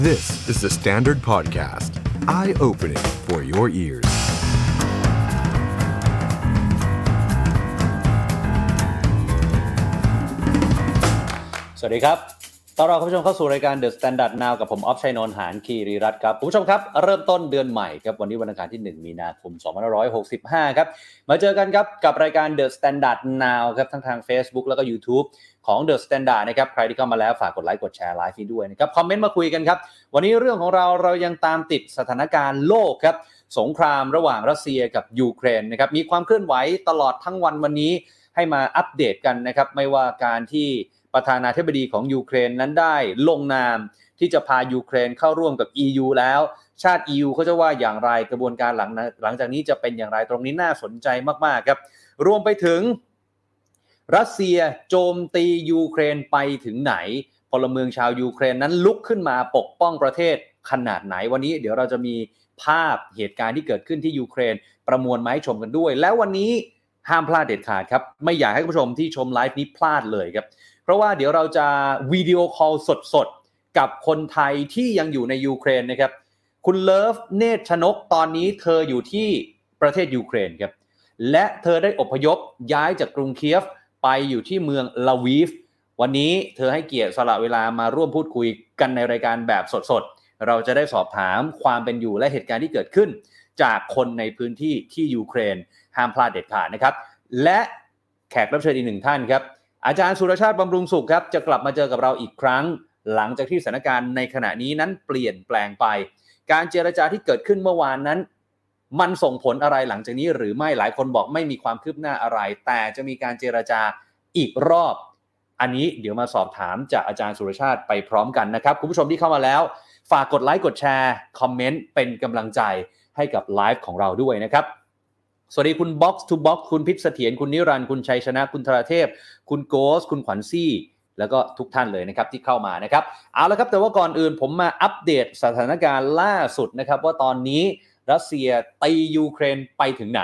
This is the Standard Podcast. Eye-opening for your ears. สวัสดีครับ ต้อนรับคุณผู้ชมเข้าสู่รายการ The Standard Now กับผมออฟชัยนนท์หานคีรีรัตน์ครับคุณผู้ชมครับเริ่มต้นเดือนใหม่ครับวันนี้วันอังคารที่ 1 มีนาคม 2565 ครับมาเจอกันครับกับรายการ The Standard Now ครับทั้งทาง Facebook แล้วก็ YouTube ของ The Standard นะครับใครที่เข้ามาแล้วฝากกดไลค์กดแชร์ไลฟ์นี้ด้วยนะครับคอมเมนต์มาคุยกันครับ วันนี้เรื่องของเราเรายังตามติดสถานการณ์โลกครับสงครามระหว่างรัสเซียกับยูเครนนะครับมีความเคลื่อนไหวตลอดทั้งวันวันนี้ให้มาอัปเดตกันนะครับไม่ว่าการที่ ประธานาธิบดีของยูเครนนั้นได้ลงนามที่จะพายูเครนเข้าร่วมกับ EU แล้ว ชาติ EU เขาจะว่าอย่างไรกระบวนการหลังหลังจากนี้จะเป็นอย่างไรตรงนี้น่าสนใจมากๆครับ รวมไปถึง รัสเซียโจมตียูเครนไปถึงไหนพลเมืองชาวยูเครนนั้นลุกขึ้นมาปกป้องประเทศขนาดไหนวันนี้เดี๋ยวเราจะมีภาพเหตุการณ์ที่เกิดขึ้นที่ยูเครน ประมวลมาให้ชมกันด้วย แล้ววันนี้ห้ามพลาดเด็ดขาดครับ ไม่อยากให้ผู้ชมที่ชมไลฟ์นี้พลาดเลยครับ เพราะว่าเดี๋ยวเราจะวิดีโอคอลสดๆ กับคนไทยที่ยังอยู่ในยูเครนนะครับ คุณเลิฟเนตรชนกตอนนี้เธออยู่ที่ประเทศยูเครนครับ และเธอได้อพยพย้ายจากกรุงเคียฟไปอยู่ที่เมืองลวีฟ วันนี้เธอให้เกียรติสละเวลามาร่วมพูดคุยกันในรายการแบบสดๆ เราจะได้สอบถามความเป็นอยู่และเหตุการณ์ที่เกิดขึ้น จากคนในพื้นที่ที่ยูเครนห้ามพลาดเด็ดขาดนะครับ และแขกรับเชิญอีกหนึ่งท่านครับ อาจารย์สุรชาติบำรุงสุขครับจะกลับมาเจอกับเราอีกครั้ง หลังจากที่สถานการณ์ในขณะนี้นั้นเปลี่ยนแปลงไป การเจรจาที่เกิดขึ้นเมื่อวานนั้น มันส่งผลอะไรหลังจากนี้ หรือไม่หลายคนบอกไม่มีความคืบหน้าอะไร แต่จะมีการเจรจาอีกรอบ อันนี้เดี๋ยวมาสอบถามจากอาจารย์สุรชาติไปพร้อมกันนะครับคุณผู้ชมที่เข้ามาแล้ว ฝากกดไลค์กดแชร์คอมเมนต์เป็นกำลังใจให้กับไลฟ์ของเราด้วยนะครับ สวัสดีคุณ Box to Box คุณพิษเสถียรคุณนิรันดร์คุณชัยชนะคุณธราเทพ คุณโกส คุณขวัญซี่ แล้วก็ทุกท่านเลยนะครับที่เข้ามานะครับ เอาละครับแต่ว่าก่อนอื่นผมมาอัปเดตสถานการณ์ล่าสุดนะครับ ว่าตอนนี้รัสเซียตียูเครนไปถึงไหน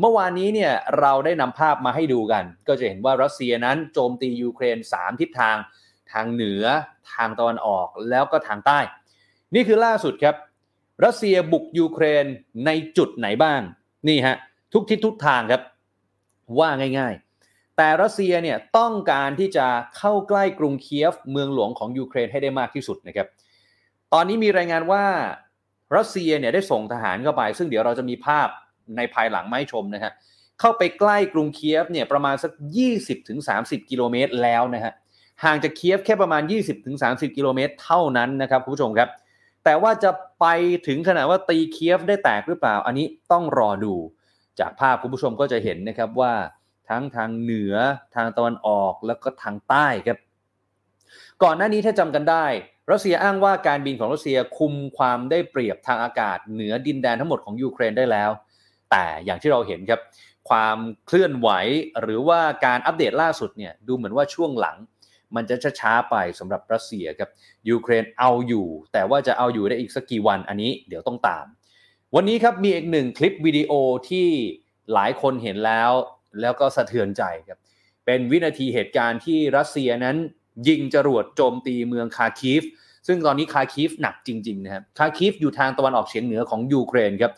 เมื่อวานนี้เนี่ยเราได้นำภาพมาให้ดูกัน ก็จะเห็นว่ารัสเซียนั้นโจมตียูเครน 3 ทิศทาง ทางเหนือ ทางตะวันออกแล้วก็ทางใต้ นี่คือล่าสุดครับ รัสเซียบุกยูเครนในจุดไหนบ้าง นี่ฮะทุกทิศทุกทางครับว่าง่ายๆ แต่รัสเซียเนี่ยต้องการที่จะเข้าใกล้กรุงเคียฟเมืองหลวงของยูเครนให้ได้มากที่สุดนะครับตอนนี้มีรายงานว่ารัสเซียเนี่ยได้ส่งทหารเข้าไป ซึ่งเดี๋ยวเราจะมีภาพในภายหลังมาให้ชมนะฮะเข้าไปใกล้กรุงเคียฟเนี่ยประมาณสัก 20-30 กิโลเมตรแล้วนะฮะห่างจากเคียฟแค่ประมาณ 20-30 กิโลเมตรเท่านั้นนะครับคุณผู้ชมครับ แต่ว่าจะไปถึงขนาดว่าตีเคียฟได้แตกหรือเปล่า อันนี้ต้องรอดูจากภาพคุณผู้ชมก็จะเห็นนะครับว่าทั้งทางเหนือทางตะวันออกแล้วก็ทางใต้ครับ ก่อนหน้านี้ถ้าจำกันได้ รัสเซียอ้างว่าการบินของรัสเซียคุมความได้เปรียบทางอากาศ เหนือดินแดนทั้งหมดของยูเครนได้แล้ว แต่อย่างที่เราเห็นครับ ความเคลื่อนไหวหรือว่าการอัปเดตล่าสุดเนี่ยดูเหมือนว่าช่วงหลัง มันจะช้าๆไปสำหรับรัสเซียครับยูเครนเอาอยู่ แต่ว่าจะเอาอยู่ได้อีกสักกี่วันอันนี้เดี๋ยวต้องตาม วันนี้ครับมีอีกหนึ่งคลิปวิดีโอที่หลายคนเห็นแล้ว แล้วก็สะเทือนใจครับเป็นวินาทีเหตุการณ์ที่รัสเซียนั้นยิงจรวดโจมตีเมืองคาร์คีฟ ซึ่งตอนนี้คาร์คีฟหนักจริงๆนะครับคาร์คีฟอยู่ทางตะวันออกเฉียงเหนือของยูเครนครับ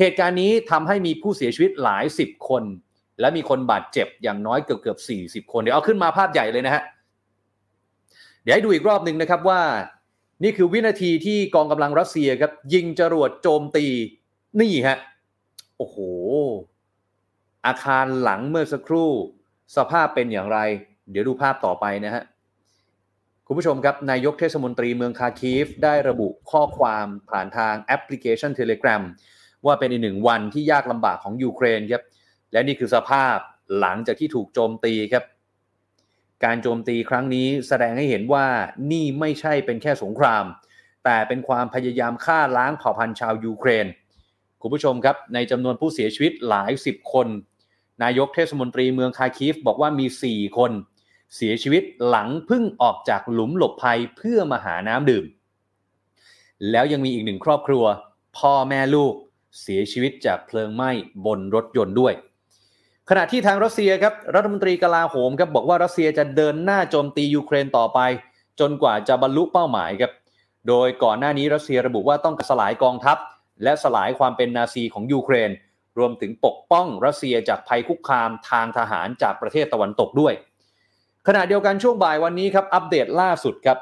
เหตุการณ์นี้ทำให้มีผู้เสียชีวิตหลายสิบคน และมีคนบาดเจ็บอย่างน้อยเกือบเกือบสี่สิบคนเดี๋ยวเอาขึ้นมาภาพใหญ่เลยนะฮะ เดี๋ยวให้ดูอีกรอบหนึ่งนะครับว่า นี่คือวินาทีที่กองกำลังรัสเซียครับ ยิงจรวดโจมตีนี่ฮะโอ้โห อาคารหลังเมื่อสักครู่ สภาพเป็นอย่างไร เดี๋ยวดูภาพต่อไปนะฮะคุณผู้ชมครับนายกเทศมนตรีเมืองคาคีฟได้ระบุข้อความผ่านทางแอปพลิเคชัน Telegram ว่าเป็นอีกหนึ่งวันที่ยากลำบากของยูเครนครับและนี่คือสภาพหลังจากที่ถูกโจมตีครับ การโจมตีครั้งนี้แสดงให้เห็นว่านี่ไม่ใช่เป็นแค่สงคราม แต่เป็นความพยายามฆ่าล้างเผ่าพันธุ์ชาวยูเครน คุณผู้ชมครับ ในจำนวนผู้เสียชีวิตหลายสิบคน นายกเทศมนตรีเมืองคาคีฟบอกว่ามี 4 คน เสียชีวิตหลังพิ่งออกจากหลุมหลบภัยเพื่อมาหาน้ำดื่ม แล้วยังมีอีกหนึ่งครอบครัว พ่อแม่ลูกเสียชีวิตจากเพลิงไหม้บนรถยนต์ด้วย ขณะที่ทางรัสเซียครับรัฐมนตรีกลาโหมครับบอกว่ารัสเซียจะเดินหน้าโจมตียูเครนต่อไป จนกว่าจะบรรลุเป้าหมายครับโดยก่อนหน้านี้รัสเซียระบุว่าต้องสลายกองทัพ และสลายความเป็นนาซีของยูเครน รวมถึงปกป้องรัสเซียจากภัยคุกคามทางทหารจากประเทศตะวันตกด้วย ขณะเดียวกันช่วงบ่ายวันนี้ครับอัปเดตล่าสุดครับ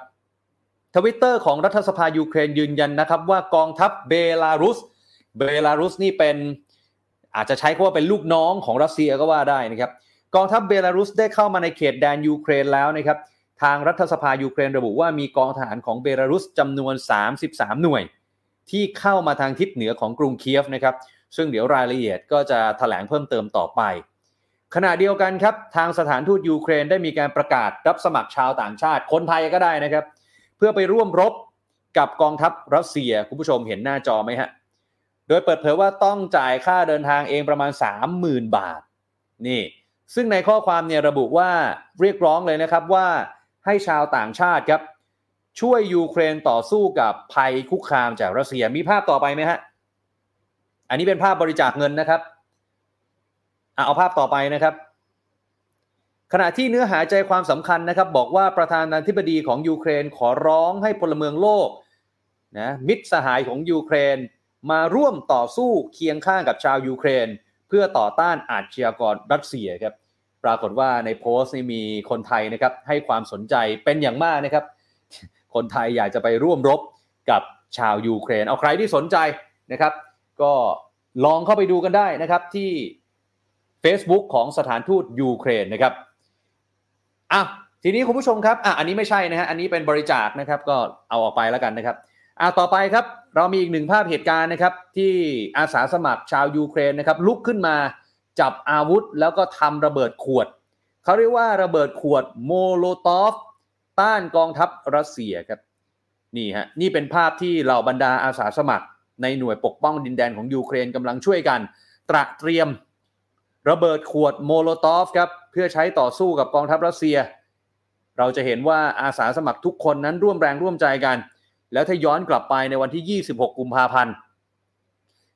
ทวิตเตอร์ของรัฐสภายูเครนยืนยันนะครับว่ากองทัพเบลารุส เบลารุสนี่เป็น อาจจะใช้คำว่าเป็นลูกน้องของรัสเซียก็ว่าได้นะครับกองทัพเบลารุสได้เข้ามาในเขตแดนยูเครนแล้วนะครับทางรัฐสภายูเครนระบุว่ามีกองทหารของเบลารุสจำนวน 33 หน่วย ที่เข้ามาทางทิศเหนือของกรุงเคียฟนะครับซึ่งเดี๋ยวรายละเอียดก็จะแถลงเพิ่มเติมต่อไป ขณะเดียวกันครับ ทางสถานทูตยูเครนได้มีการประกาศรับสมัครชาวต่างชาติ คนไทยก็ได้นะครับ เพื่อไปร่วมรบกับกองทัพรัสเซียคุณผู้ชมเห็นหน้าจอไหมฮะ โดยเปิดเผยว่าต้องจ่ายค่าเดินทางเองประมาณ 30,000 บาท นี่ ซึ่งในข้อความเนี่ยระบุว่าเรียกร้องเลยนะครับว่าให้ชาวต่างชาติครับ ช่วยยูเครนต่อสู้กับภัยคุกคามจากรัสเซียมีภาพต่อไปไหมฮะ อันนี้เป็นภาพบริจาคเงินนะครับเอาภาพต่อไปนะครับ ขณะที่เนื้อหาใจความสำคัญนะครับ บอกว่าประธานาธิบดีของยูเครนขอร้องให้พลเมืองโลกนะมิตรสหายของยูเครน มาร่วมต่อสู้เคียงข้างกับชาวยูเครน เพื่อต่อต้านอาชญากรรัสเซียครับปรากฏว่าในโพสต์นี้มีคนไทยนะครับให้ความสนใจเป็นอย่างมากนะครับ คนไทยอยากจะไปร่วมรบกับชาวยูเครน เอาใครที่สนใจนะครับ ก็ลองเข้าไปดูกันได้นะครับที่ Facebook ของสถานทูตยูเครนนะครับอะทีนี้คุณผู้ชมครับอะอันนี้ไม่ใช่นะฮะอันนี้เป็นบริจาคนะครับก็เอาออกไปแล้วกันนะครับอะต่อไปครับ เรามีอีกหนึ่งภาพเหตุการณ์นะครับ ที่อาสาสมัครชาวยูเครนนะครับ ลุกขึ้นมาจับอาวุธแล้วก็ทำระเบิดขวด เขาเรียกว่าระเบิดขวดโมโลตอฟต้านกองทัพรัสเซียครับนี่ฮะนี่เป็นภาพที่เหล่าบรรดาอาสาสมัคร ในหน่วยปกป้องดินแดนของยูเครนกำลังช่วยกัน ตระเตรียม ระเบิดขวดโมโลตอฟครับเพื่อใช้ต่อสู้กับกองทัพรัสเซีย เราจะเห็นว่าอาสาสมัครทุกคนนั้นร่วมแรงร่วมใจกัน แล้วถ้าย้อนกลับไปในวันที่ 26 กุมภาพันธ์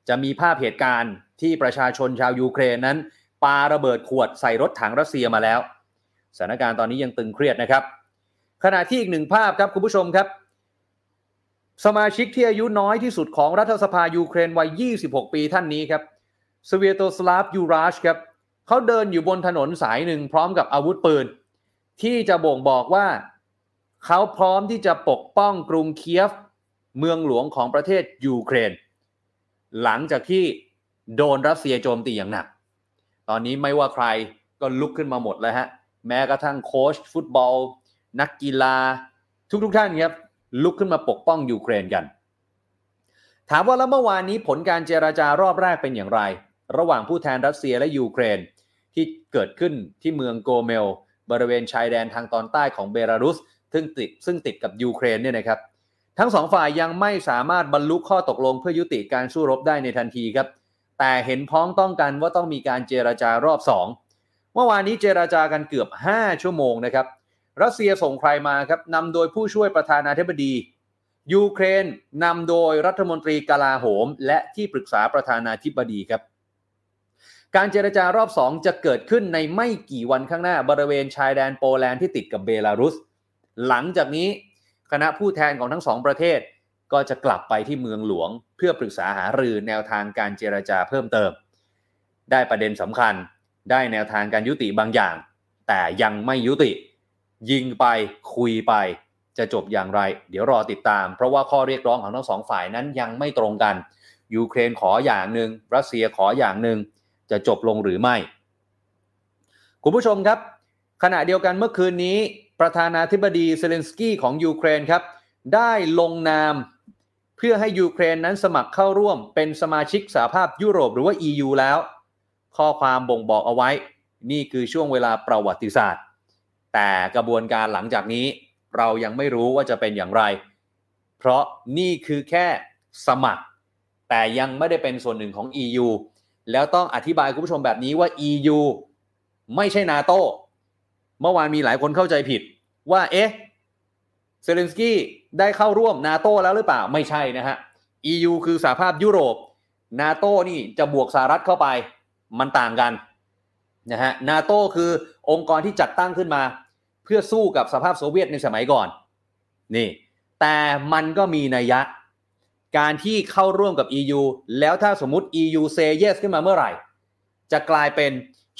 จะมีภาพเหตุการณ์ที่ประชาชนชาวยูเครนนั้นปาระเบิดขวดใส่รถถังรัสเซียมาแล้ว สถานการณ์ตอนนี้ยังตึงเครียดนะครับ ขณะที่อีกหนึ่งภาพครับคุณผู้ชมครับ สมาชิกที่อายุน้อยที่สุดของรัฐสภายูเครนวัย 26 ปีท่านนี้ครับสเวียโตสลาฟยูราชครับเขาเดินอยู่บนถนนสายหนึ่งพร้อมกับอาวุธปืน ที่จะบ่งบอกว่า เขาพร้อมที่จะปกป้องกรุงเคียฟ เมืองหลวงของประเทศยูเครน หลังจากที่โดนรัสเซียโจมตีอย่างหนัก ตอนนี้ไม่ว่าใครก็ลุกขึ้นมาหมดแล้วฮะ แม้กระทั่งโค้ชฟุตบอล นักกีฬา ทุกๆทท่านครับลุกขึ้นมาปกป้องยูเครนกัน ถามว่าแล้วเมื่อวานนี้ผลการเจราจารอบแรกเป็นอย่างไร ระหว่างผู้แทนรัสเซียและยูเครนที่เกิดขึ้นที่เมืองโกเมล บริเวณชายแดนทางตอนใต้ของเบลารุส ซึ่งติดซึ่งติดกับยูเครนเนี่ยนะครับ ทั้งสองฝ่ายยังไม่สามารถบรรลุข้อตกลงเพื่อยุติการสู้รบได้ในทันทีครับ แต่เห็นพ้องต้องกันว่าต้องมีการเจราจารอบสองเมื่อวานนี้เจราจากันเกือบ 5 ชั่วโมงนะครับ รัสเซียส่งใครมาครับนำโดยผู้ช่วยประธานาธิบดียูเครนนำโดยรัฐมนตรีกลาโหม และที่ปรึกษาประธานาธิบดีครับ การเจรจารอบ 2 จะเกิดขึ้นในไม่กี่วันข้างหน้าบริเวณชายแดนโปแลนด์ที่ติดกับเบลารุส หลังจากนี้คณะผู้แทนของทั้งสองประเทศ ก็จะกลับไปที่เมืองหลวง เพื่อปรึกษาหารือแนวทางการเจรจาเพิ่มเติม ได้ประเด็นสำคัญ ได้แนวทางการยุติบางอย่าง แต่ยังไม่ยุติ ยิงไปคุยไปจะจบอย่างไร เดี๋ยวรอติดตาม เพราะว่าข้อเรียกร้องของทั้งสองฝ่ายนั้นยังไม่ตรงกัน ยูเครนขออย่างหนึ่งรัสเซียขออย่างหนึ่งจะจบลงหรือไม่ คุณผู้ชมครับ ขณะเดียวกันเมื่อคืนนี้ ประธานาธิบดีเซเลนสกี้ของยูเครนครับได้ลงนามเพื่อให้ยูเครนนั้นสมัครเข้าร่วมเป็นสมาชิกสหภาพยุโรปหรือว่า EU แล้ว ข้อความบ่งบอกเอาไว้ นี่คือช่วงเวลาประวัติศาสตร์ แต่กระบวนการหลังจากนี้ เรายังไม่รู้ว่าจะเป็นอย่างไร เพราะนี่คือแค่สมัคร แต่ยังไม่ได้เป็นส่วนหนึ่งของ EU แล้วต้องอธิบายคุณผู้ชมแบบนี้ว่า EU ไม่ใช่นาโตเมื่อวานมีหลายคนเข้าใจผิด ว่าเอ๊ะเซเลนสกี้ได้เข้าร่วมนาโตแล้วหรือเปล่าไม่ใช่นะฮะ EU คือสหภาพยุโรปนาโตนี่จะบวกสหรัฐเข้าไปมันต่างกันนะฮะนาโตคือองค์กรที่จัดตั้งขึ้นมา เพื่อสู้กับสภาพโซเวียตในสมัยก่อนนี่แต่มันก็มีนัยยะ การที่เข้าร่วมกับ EU แล้วถ้าสมมติ EU say yes ขึ้นมาเมื่อไหร่ จะกลายเป็น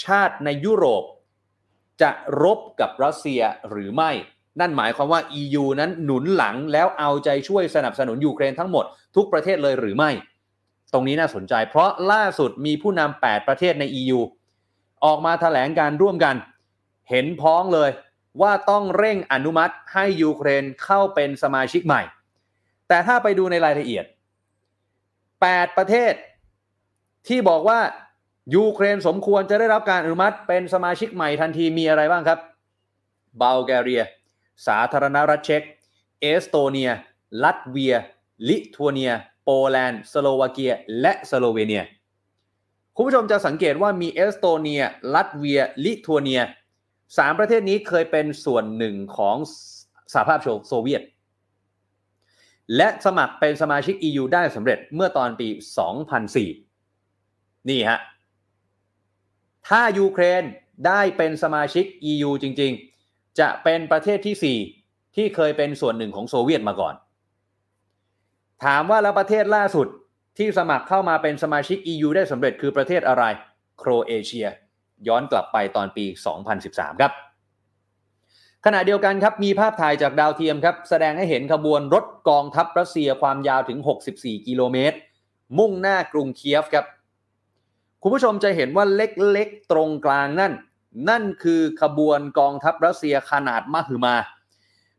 ชาติในยุโรป จะรบกับรัสเซียหรือไม่ นั่นหมายความว่า EU นั้นหนุนหลังแล้วเอาใจช่วยสนับสนุนยูเครนทั้งหมดทุกประเทศเลยหรือไม่ ตรงนี้น่าสนใจ เพราะล่าสุดมีผู้นำ8ประเทศใน EU ออกมาถแถลงการร่วมกัน เห็นพ้องเลยว่าต้องเร่งอนุมัติให้ยูเครนเข้าเป็นสมาชิกใหม่ แต่ถ้าไปดูในรายละเอียด 8 ประเทศที่บอกว่า ยูเครนสมควรจะได้รับการอนุมัติเป็นสมาชิกใหม่ทันทีมีอะไรบ้างครับบัลแกเรีย สาธารณรัฐเช็กเอสโตเนีย ลัตเวีย ลิทัวเนีย โปแลนด์ สโลวาเกีย และสโลเวเนีย คุณผู้ชมจะสังเกตว่ามีเอสโตเนีย ลัตเวีย ลิทัวเนียสามประเทศนี้เคยเป็นส่วนหนึ่งของสหภาพโซเวียต และสมัครเป็นสมาชิก EU ได้สำเร็จเมื่อตอนปี 2004 นี่ฮะ ถ้ายูเครนได้เป็นสมาชิก EU จริง ๆ จะเป็นประเทศที่ 4 ที่เคยเป็นส่วนหนึ่งของโซเวียตมาก่อน ถามว่าแล้วประเทศล่าสุดที่สมัครเข้ามาเป็นสมาชิก EU ได้สำเร็จคือประเทศอะไร โครเอเชีย ย้อนกลับไปตอนปี 2013 ครับ ขณะเดียวกันครับมีภาพถ่ายจากดาวเทียมครับ แสดงให้เห็นขบวนรถกองทัพรัสเซียความยาวถึง 64 กิโลเมตร มุ่งหน้ากรุงเคียฟครับ คุณผู้ชมจะเห็นว่าเล็กๆตรงกลางนั่น นั่นคือขบวนกองทัพรัสเซียขนาดมหึมา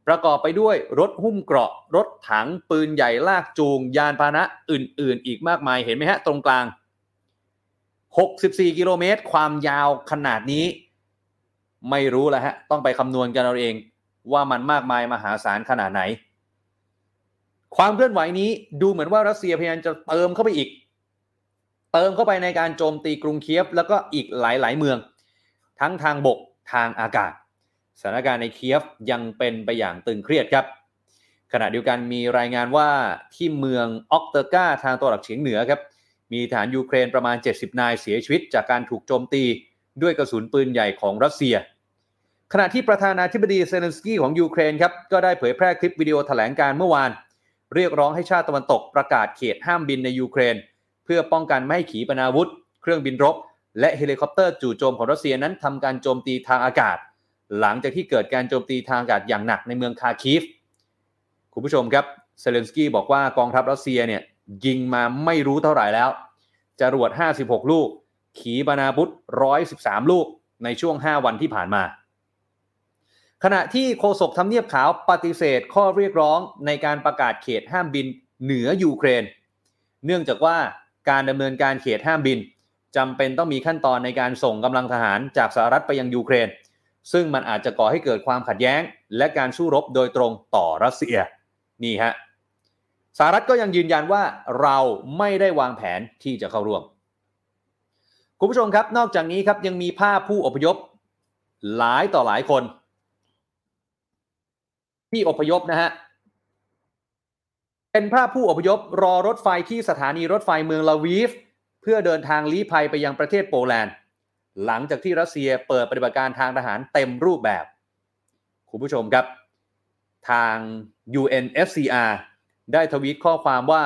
ประกอบไปด้วยรถหุ้มเกราะ รถถังปืนใหญ่ลากจูง ยานพาหนะอื่น ๆ อีกมากมายเห็นไหมฮะ ตรงกลาง 64 กิโลเมตร ความยาวขนาดนี้ ไม่รู้แล้วฮะ ต้องไปคำนวณกันเราเองว่ามันมากมายมหาศาลขนาดไหน ความเคลื่อนไหวนี้ดูเหมือนว่ารัสเซียพยายามจะเติมเข้าไปอีก เติมเข้าไปในการโจมตีกรุงเคียฟ แล้วก็อีกหลาย ๆ เมือง ทั้งทางบกทางอากาศ สถานการณ์ในเคียฟยังเป็นไปอย่างตึงเครียดครับขณะเดียวกันมีรายงานว่าที่เมืองออกเตอร์กาทางตะวันออกเฉียงเหนือครับมีทหารยูเครนประมาณ 70 นายเสียชีวิต จากการถูกโจมตีด้วยกระสุนปืนใหญ่ของรัสเซีย ขณะที่ประธานาธิบดีเซเลนสกี้ของยูเครนครับก็ได้เผยแพร่คลิปวิดีโอแถลงการณ์เมื่อวาน เรียกร้องให้ชาติตะวันตกประกาศเขตห้ามบินในยูเครน เพื่อป้องกันไม่ให้ขีปนาวุธ เครื่องบินรบ และเฮลิคอปเตอร์จู่โจมของรัสเซียนั้นทำการโจมตีทางอากาศ หลังจากที่เกิดการโจมตีทางอากาศอย่างหนักในเมืองคาร์คีฟคุณผู้ชมครับเซเลนสกี้บอกว่ากองทัพรัสเซียเนี่ยยิงมาไม่รู้เท่าไหร่แล้วจรวด 56 ลูก ขีปนาวุธ 113 ลูกในช่วง 5 วันที่ผ่านมา ขณะที่โฆษกทำเนียบขาวปฏิเสธข้อเรียกร้องในการประกาศเขตห้ามบินเหนือยูเครน เนื่องจากว่า การดำเนินการเขตห้ามบินจำเป็นต้องมีขั้นตอนในการส่งกำลังทหารจากสหรัฐไปยังยูเครน ซึ่งมันอาจจะก่อให้เกิดความขัดแย้ง และการสู้รบโดยตรงต่อรัสเซียนี่ฮะสหรัฐก็ยังยืนยันว่าเราไม่ได้วางแผนที่จะเข้าร่วม คุณผู้ชมครับ นอกจากนี้ครับยังมีภาพผู้อพยพหลายต่อหลายคน ที่อพยพนะฮะ เป็นภาพผู้อพยพรอรถไฟที่สถานีรถไฟเมืองลาวีฟ เพื่อเดินทางลี้ภัยไปยังประเทศโปแลนด์ หลังจากที่รัสเซียเปิดปฏิบัติการทางทหารเต็มรูปแบบ คุณผู้ชมครับ ทาง UNSCR ได้ทวีตข้อความว่า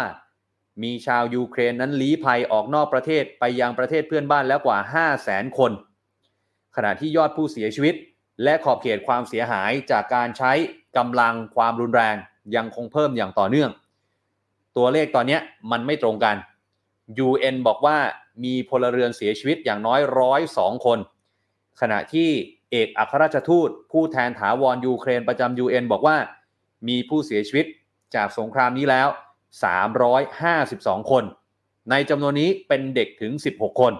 มีชาวยูเครนนั้นลี้ภัยออกนอกประเทศไปยังประเทศเพื่อนบ้านแล้วกว่า 5 0 0แสนคน ขณะที่ยอดผู้เสียชีวิต และขอบเขตความเสียหายจากการใช้กำลังความรุนแรงยังคงเพิ่มอย่างต่อเนื่อง ตัวเลขตอนนี้มันไม่ตรงกัน UN บอกว่ามีพลเรือนเสียชีวิตอย่างน้อยร้อยสองคน ขณะที่เอกอัครราชทูต ผู้แทนถาวรยูเครนประจำ UN บอกว่า มีผู้เสียชีวิตจากสงครามนี้แล้ว 352 คน ในจำนวนนี้เป็นเด็กถึง 16 คน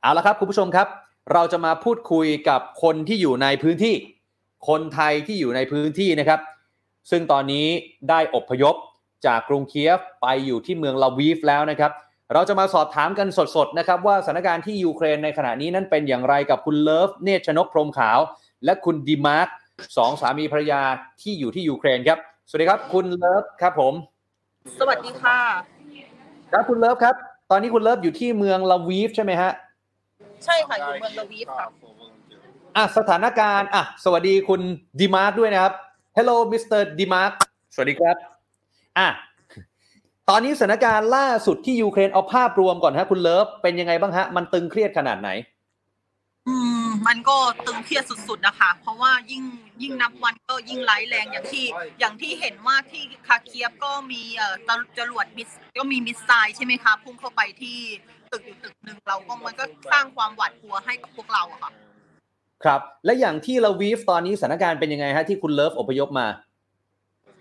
เอาละครับคุณผู้ชมครับ เราจะมาพูดคุยกับคนที่อยู่ในพื้นที่ คนไทยที่อยู่ในพื้นที่นะครับ ซึ่งตอนนี้ได้อบพยพ จากกรุงเคียฟไปอยู่ที่เมืองลาวีฟแล้วนะครับ เราจะมาสอบถามกันสดๆนะครับว่าสถานการณ์ที่ยูเครนในขณะนี้นั้นเป็นอย่างไรกับคุณเลิฟเนชนกพรมขาว และคุณดีมาร์กสองสามีภรรยาที่อยู่ที่ยูเครนครับ สวัสดีครับคุณเลิฟครับผม สวัสดีค่ะ ครับคุณเลิฟครับ ตอนนี้คุณเลิฟอยู่ที่เมืองลาวีฟใช่ไหมฮะใช่ค่ะอยู่เมืองลาวีฟค่ะอะสถานการณ์อะสวัสดีคุณดีมาร์กด้วยนะครับ Hello Mr. ดีมาร์กสวัสดีครับ อะตอนนี้สถานการณ์ล่าสุดที่ยูเครนเอาภาพรวมก่อนฮะคุณเลิฟเป็นยังไงบ้างฮะ มันตึงเครียดขนาดไหน อืม มันก็ตึงเครียดสุด ๆนะคะ เพราะว่ายิ่งยิ่งนับวันก็ยิ่งร้ายแรงอย่างที่อย่างที่เห็นว่าที่คาร์คีฟก็มีเอ่อตะจรวด mis ก็มี missile ใช่ไหมคะพุ่งเข้าไปที่ตึกอยู่ตึกหนึ่งเราก็มันก็สร้างความหวาดกลัวให้กับพวกเราอะค่ะ ครับ และอย่างที่ลาวีฟตอนนี้สถานการณ์เป็นยังไงฮะที่คุณเลิฟอพยพมา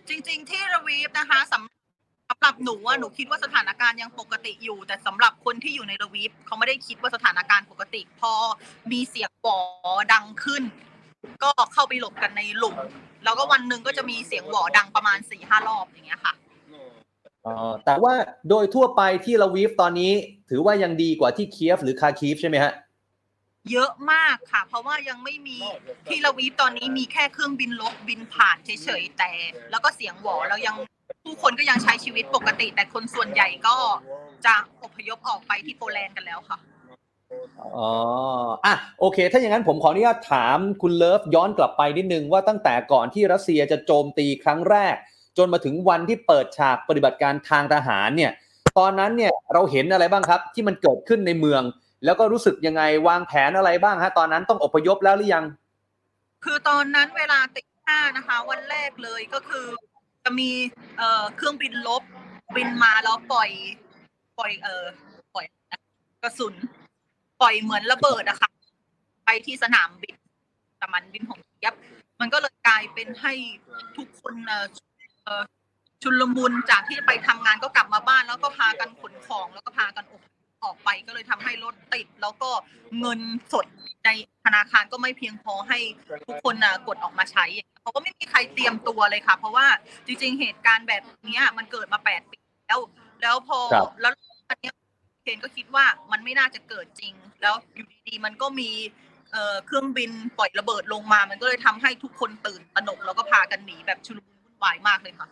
จริง ๆ ที่ระวีฟนะคะสำสำหรับหนูว่าหนูคิดว่าสถานการณ์ยังปกติอยู่ แต่สำหรับคนที่อยู่ในระวีฟเขาไม่ได้คิดว่าสถานการณ์ปกติ พอมีเสียงบอดังขึ้น ก็เข้าไปหลบกันในหลุมแล้วก็วันหนึ่งก็จะมีเสียงหวอดังประมาณสี่ห้ารอบอย่างเงี้ยค่ะอ๋อแต่ว่าโดยทั่วไปที่ลาวีฟตอนนี้ ถือว่ายังดีกว่าที่เคียฟหรือคาคีฟใช่ไหมฮะ เยอะมากค่ะ เพราะว่ายังไม่มีที่ระวีตอนนี้มีแค่เครื่องบินลบบินผ่านเฉยๆแต่ แล้วก็เสียงหวอแล้วยังผู้คนก็ยังใช้ชีวิตปกติ แต่คนส่วนใหญ่ก็จะอพยพออกไปที่โปแลนด์กันแล้วค่ะอ๋ออะโอเค ถ้าอย่างนั้นผมขออนุญาตถามคุณเลิฟย้อนกลับไปนิดนึงว่าตั้งแต่ก่อนที่รัสเซียจะโจมตีครั้งแรก จนมาถึงวันที่เปิดฉากปฏิบัติการทางทหารเนี่ย ตอนนั้นเนี่ยเราเห็นอะไรบ้างครับ ที่มันเกิดขึ้นในเมือง แล้วก็รู้สึกยังไงวางแผนอะไรบ้างฮะตอนนั้นต้องอพยพแล้วหรือยัง คือตอนนั้นเวลาตีห้านะคะ วันแรกเลยก็คือ จะมีเอ่อเครื่องบินลบบินมาแล้วปล่อยปล่อยเอ่อปล่อยกระสุน ปล่อยเหมือนระเบิดอะค่ะไปที่สนามบินแต่มันบินของเทียบมันก็เลยกลายเป็นให้ทุกคนเอ่อชุนลมุนจากที่ไปทำงานก็กลับมาบ้านแล้วก็พากันขนของแล้วก็พากันออก ออกไปก็เลยทำให้รถติด แล้วก็เงินสดในธนาคารก็ไม่เพียงพอให้ทุกคนนะกดออกมาใช้เขาก็ไม่มีใครเตรียมตัวเลยค่ะ เพราะว่าจริง ๆ เหตุการณ์แบบนี้มันเกิดมาแปดปีแล้ว แล้วพอแล้วอันนี้เคนก็คิดว่ามันไม่น่าจะเกิดจริง แล้วอยู่ดีๆมันก็มีเครื่องบินปล่อยระเบิดลงมา มันก็เลยทำให้ทุกคนตื่นตระหนกแล้วก็พากันหนีแบบชุลมุนวุ่นวายมากเลยค่ะ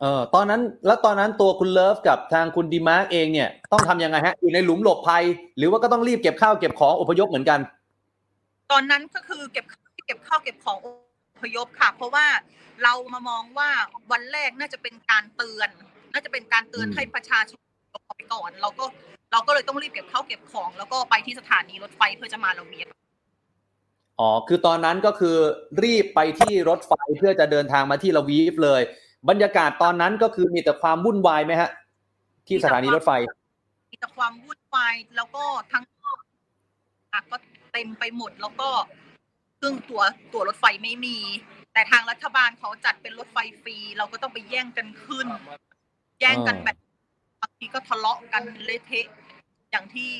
เออตอนนั้นแล้วตอนนั้นตัวคุณเลิฟกับทางคุณดีมาร์กเองเนี่ยต้องทำยังไงฮะอยู่ในหลุมหลบภัย หรือว่าก็ต้องรีบเก็บข้าวเก็บของอพยพเหมือนกัน ตอนนั้นก็คือเก็บเก็บข้าวเก็บของอพยพค่ะ เพราะว่าเรามามองว่าวันแรกน่าจะเป็นการเตือน น่าจะเป็นการเตือนอืมให้ประชาชนออกไปก่อน เราก็เราก็เลยต้องรีบเก็บข้าวเก็บของ แล้วก็ไปที่สถานีรถไฟเพื่อจะมาละเวียดอ๋อ คือตอนนั้นก็คือรีบไปที่รถไฟเพื่อจะเดินทางมาที่ลาวีฟเลย บรรยากาศตอนนั้นก็คือมีแต่ความวุ่นวายไหมฮะ ที่สถานีรถไฟ มีแต่ความวุ่นวายแล้วก็ทั้งอะก็เต็มไปหมดแล้วก็ซึ่งตัวตัวรถไฟไม่มี แต่ทางรัฐบาลเขาจัดเป็นรถไฟฟรี เราก็ต้องไปแย่งกันขึ้น แย่งกันอ่าแบบบางทีก็ทะเลาะกันเละเทะอย่างที่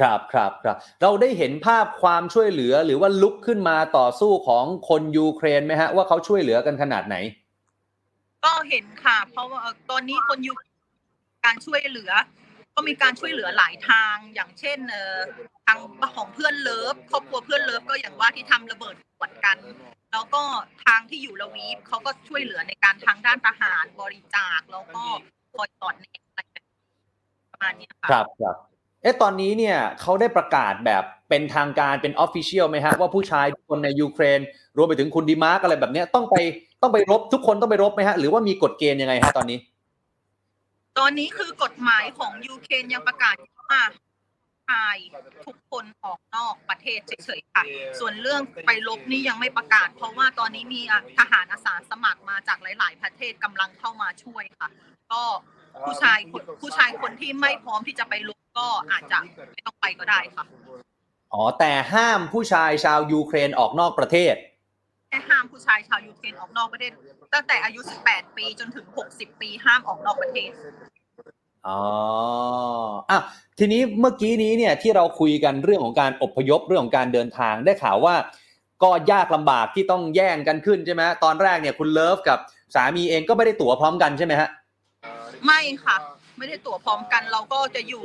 ครับครับครับเราได้เห็นภาพความช่วยเหลือหรือว่าลุกขึ้นมาต่อสู้ของคนยูเครนไหมฮะ ว่าเขาช่วยเหลือกันขนาดไหน ก็เห็นค่ะ เพราะว่าตอนนี้คนอยู่การช่วยเหลือ ก็มีการช่วยเหลือหลายทางอย่างเช่นเอ่อทางของเพื่อนเลิฟครอบครัวเพื่อนเลิฟก็อย่างว่าที่ทำระเบิดขวดกัน แล้วก็ทางที่อยู่ละวีฟเขาก็ช่วยเหลือในการทางด้านทหารบริจาคแล้วก็คอยสอดแนมอะไรแบบประมาณนี้ค่ะครับครับเอ๊ะตอนนี้เนี่ยเขาได้ประกาศแบบเป็นทางการเป็น official ไหมฮะว่าผู้ชายทุกคนในยูเครน รวมไปถึงคุณดีมาร์กอะไรแบบนี้ต้องไปต้องไปรบทุกคนต้องไปรบไหมฮะ หรือว่ามีกฎเกณฑ์ยังไงฮะตอนนี้ ตอนนี้คือกฎหมายของยูเครนยังประกาศว่าชายทุกคนออกนอกประเทศเฉยๆค่ะ ส่วนเรื่องไปรบนี่ยังไม่ประกาศ เพราะว่าตอนนี้มีทหารอาสาสมัครมาจากหลาย ๆ ประเทศกำลังเข้ามาช่วยค่ะ ก็ผู้ชายผู้ชายคนที่ไม่พร้อมที่จะไปลบ ก็อาจจะไม่ต้องไปก็ได้ค่ะอ๋อแต่ห้ามผู้ชายชาวยูเครนออกนอกประเทศแค่ห้ามผู้ชายชาวยูเครนออกนอกประเทศ ตั้งแต่อายุ 18 ปีจนถึง 60 ปีห้ามออกนอกประเทศอ๋ออะทีนี้เมื่อกี้นี้เนี่ยที่เราคุยกันเรื่องของการอพยพเรื่องของการเดินทางได้ข่าวว่าก็ยากลำบากที่ต้องแย่งกันขึ้นใช่ไหมตอนแรกเนี่ยคุณเลิฟกับสามีเองก็ไม่ได้ตั๋วพร้อมกันใช่ไหมฮะไม่ค่ะ ไม่ได้ตั๋วพร้อมกัน เราก็จะอยู่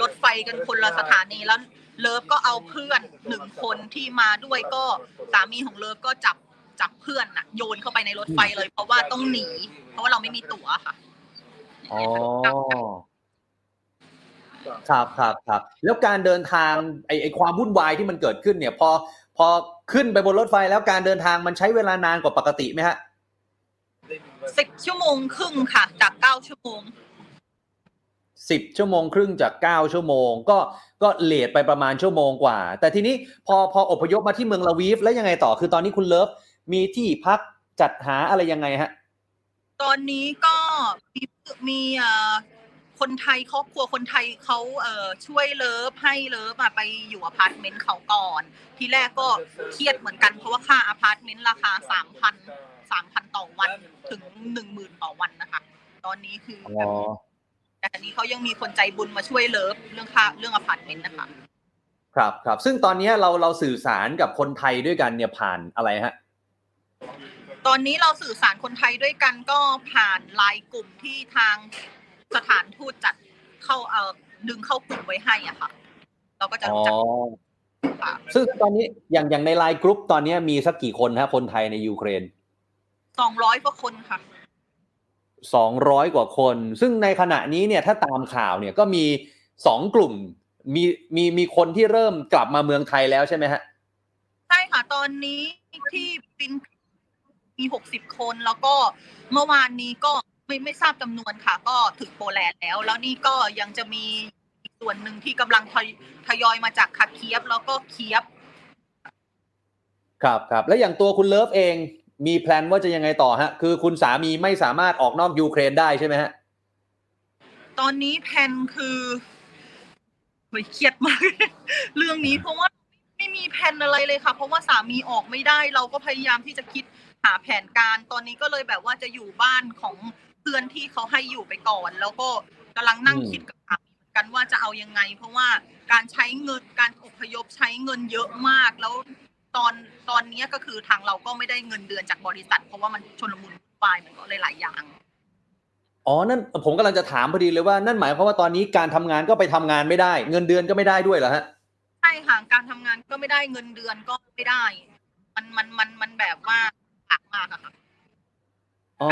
รถไฟกันคนละสถานีแล้วเลิฟก็เอาเพื่อนหนึ่งคนที่มาด้วยก็สามีของเลิฟก็จับจับเพื่อนน่ะโยนเข้าไปในรถไฟเลย เพราะว่าต้องหนี เพราะว่าเราไม่มีตั๋วค่ะอ๋อครับครับครับแล้วการเดินทางไอไอความวุ่นวายที่มันเกิดขึ้นเนี่ย พอพอขึ้นไปบนรถไฟแล้วการเดินทางมันใช้เวลานานกว่าปกติไหมฮะสิบชั่วโมงครึ่งค่ะ จากเก้าชั่วโมง สิบชั่วโมงครึ่งจากเก้าชั่วโมง ก็ก็เลทไปประมาณชั่วโมงกว่า แต่ทีนี้พอพออพยพมาที่เมืองลาวีฟแล้วยังไงต่อคือตอนนี้คุณเลิฟมีที่พักจัดหาอะไรยังไงฮะ ตอนนี้ก็มีมีเอ่อคนไทยครอบครัวคนไทยเขาเอ่อช่วยเลิฟให้เลิฟอะไปอยู่อพาร์ตเมนต์เขาก่อน ทีแรกก็เครียดเหมือนกันเพราะว่าค่าอพาร์ตเมนต์ราคาสามพันสามพันต่อวันถึงหนึ่งหมื่นต่อวันนะคะ ตอนนี้คือแบบ แต่อันนี้เขายังมีคนใจบุญมาช่วยเลิฟเรื่องค่าเรื่องอพาร์ตเมนต์นะคะ ครับครับ ซึ่งตอนนี้เราเราสื่อสารกับคนไทยด้วยกันเนี่ยผ่านอะไรฮะตอนนี้เราสื่อสารคนไทยด้วยกันก็ผ่านไลน์กลุ่มที่ทางสถานทูตจัดเข้าเอ่อดึงเข้ากลุ่มไว้ให้อะค่ะ เราก็จะอ๋อรู้จักค่ะซึ่งตอนนี้อย่างอย่างในไลน์กรุ๊ปตอนนี้มีสักกี่คนฮะคนไทยในยูเครนสองร้อยกว่าคนค่ะ สองร้อยกว่าคน ซึ่งในขณะนี้เนี่ยถ้าตามข่าวเนี่ยก็มีสองกลุ่มมีมีมีคนที่เริ่มกลับมาเมืองไทยแล้วใช่ไหมฮะ ใช่ค่ะ ตอนนี้ที่ฟินมีหกสิบคนแล้วก็เมื่อวานนี้ก็ไม่ไม่ทราบจำนวนค่ะ ก็ถึงโปแลนด์แล้ว แล้วนี่ก็ยังจะมีอีกส่วนหนึ่งที่กำลังทยทยอยมาจากคาร์คีฟแล้วก็เคียฟครับครับ แล้วอย่างตัวคุณเลิฟเอง มี plan ว่าจะยังไงต่อฮะ คือคุณสามีไม่สามารถออกนอกยูเครนได้ใช่ไหมฮะ ตอนนี้ plan คือเฮ้ยเครียดมาก เรื่องนี้เพราะว่าไม่มีแผนอะไรเลยค่ะ เพราะว่าสามีออกไม่ได้ เราก็พยายามที่จะคิดหาแผนการ ตอนนี้ก็เลยแบบว่าจะอยู่บ้านของเพื่อนที่เขาให้อยู่ไปก่อน แล้วก็กำลังนั่งคิดกับสามีกันว่าจะเอายังไง เพราะว่าการใช้เงินการอพยพใช้เงินเยอะมาก แล้ว ตอนตอนนี้ก็คือทางเราก็ไม่ได้เงินเดือนจากบริษัท เพราะว่ามันชนลมุนวุ่นวายมันก็เลยหลายอย่าง อ๋อ นั่นผมกำลังจะถามพอดีเลยว่านั่นหมายความว่าตอนนี้การทำงานก็ไปทำงานไม่ได้ เงินเดือนก็ไม่ได้ด้วยเหรอฮะ ใช่ค่ะ การทำงานก็ไม่ได้เงินเดือนก็ไม่ได้ มันมันมันมันแบบว่าหนักมากอะค่ะอ๋อ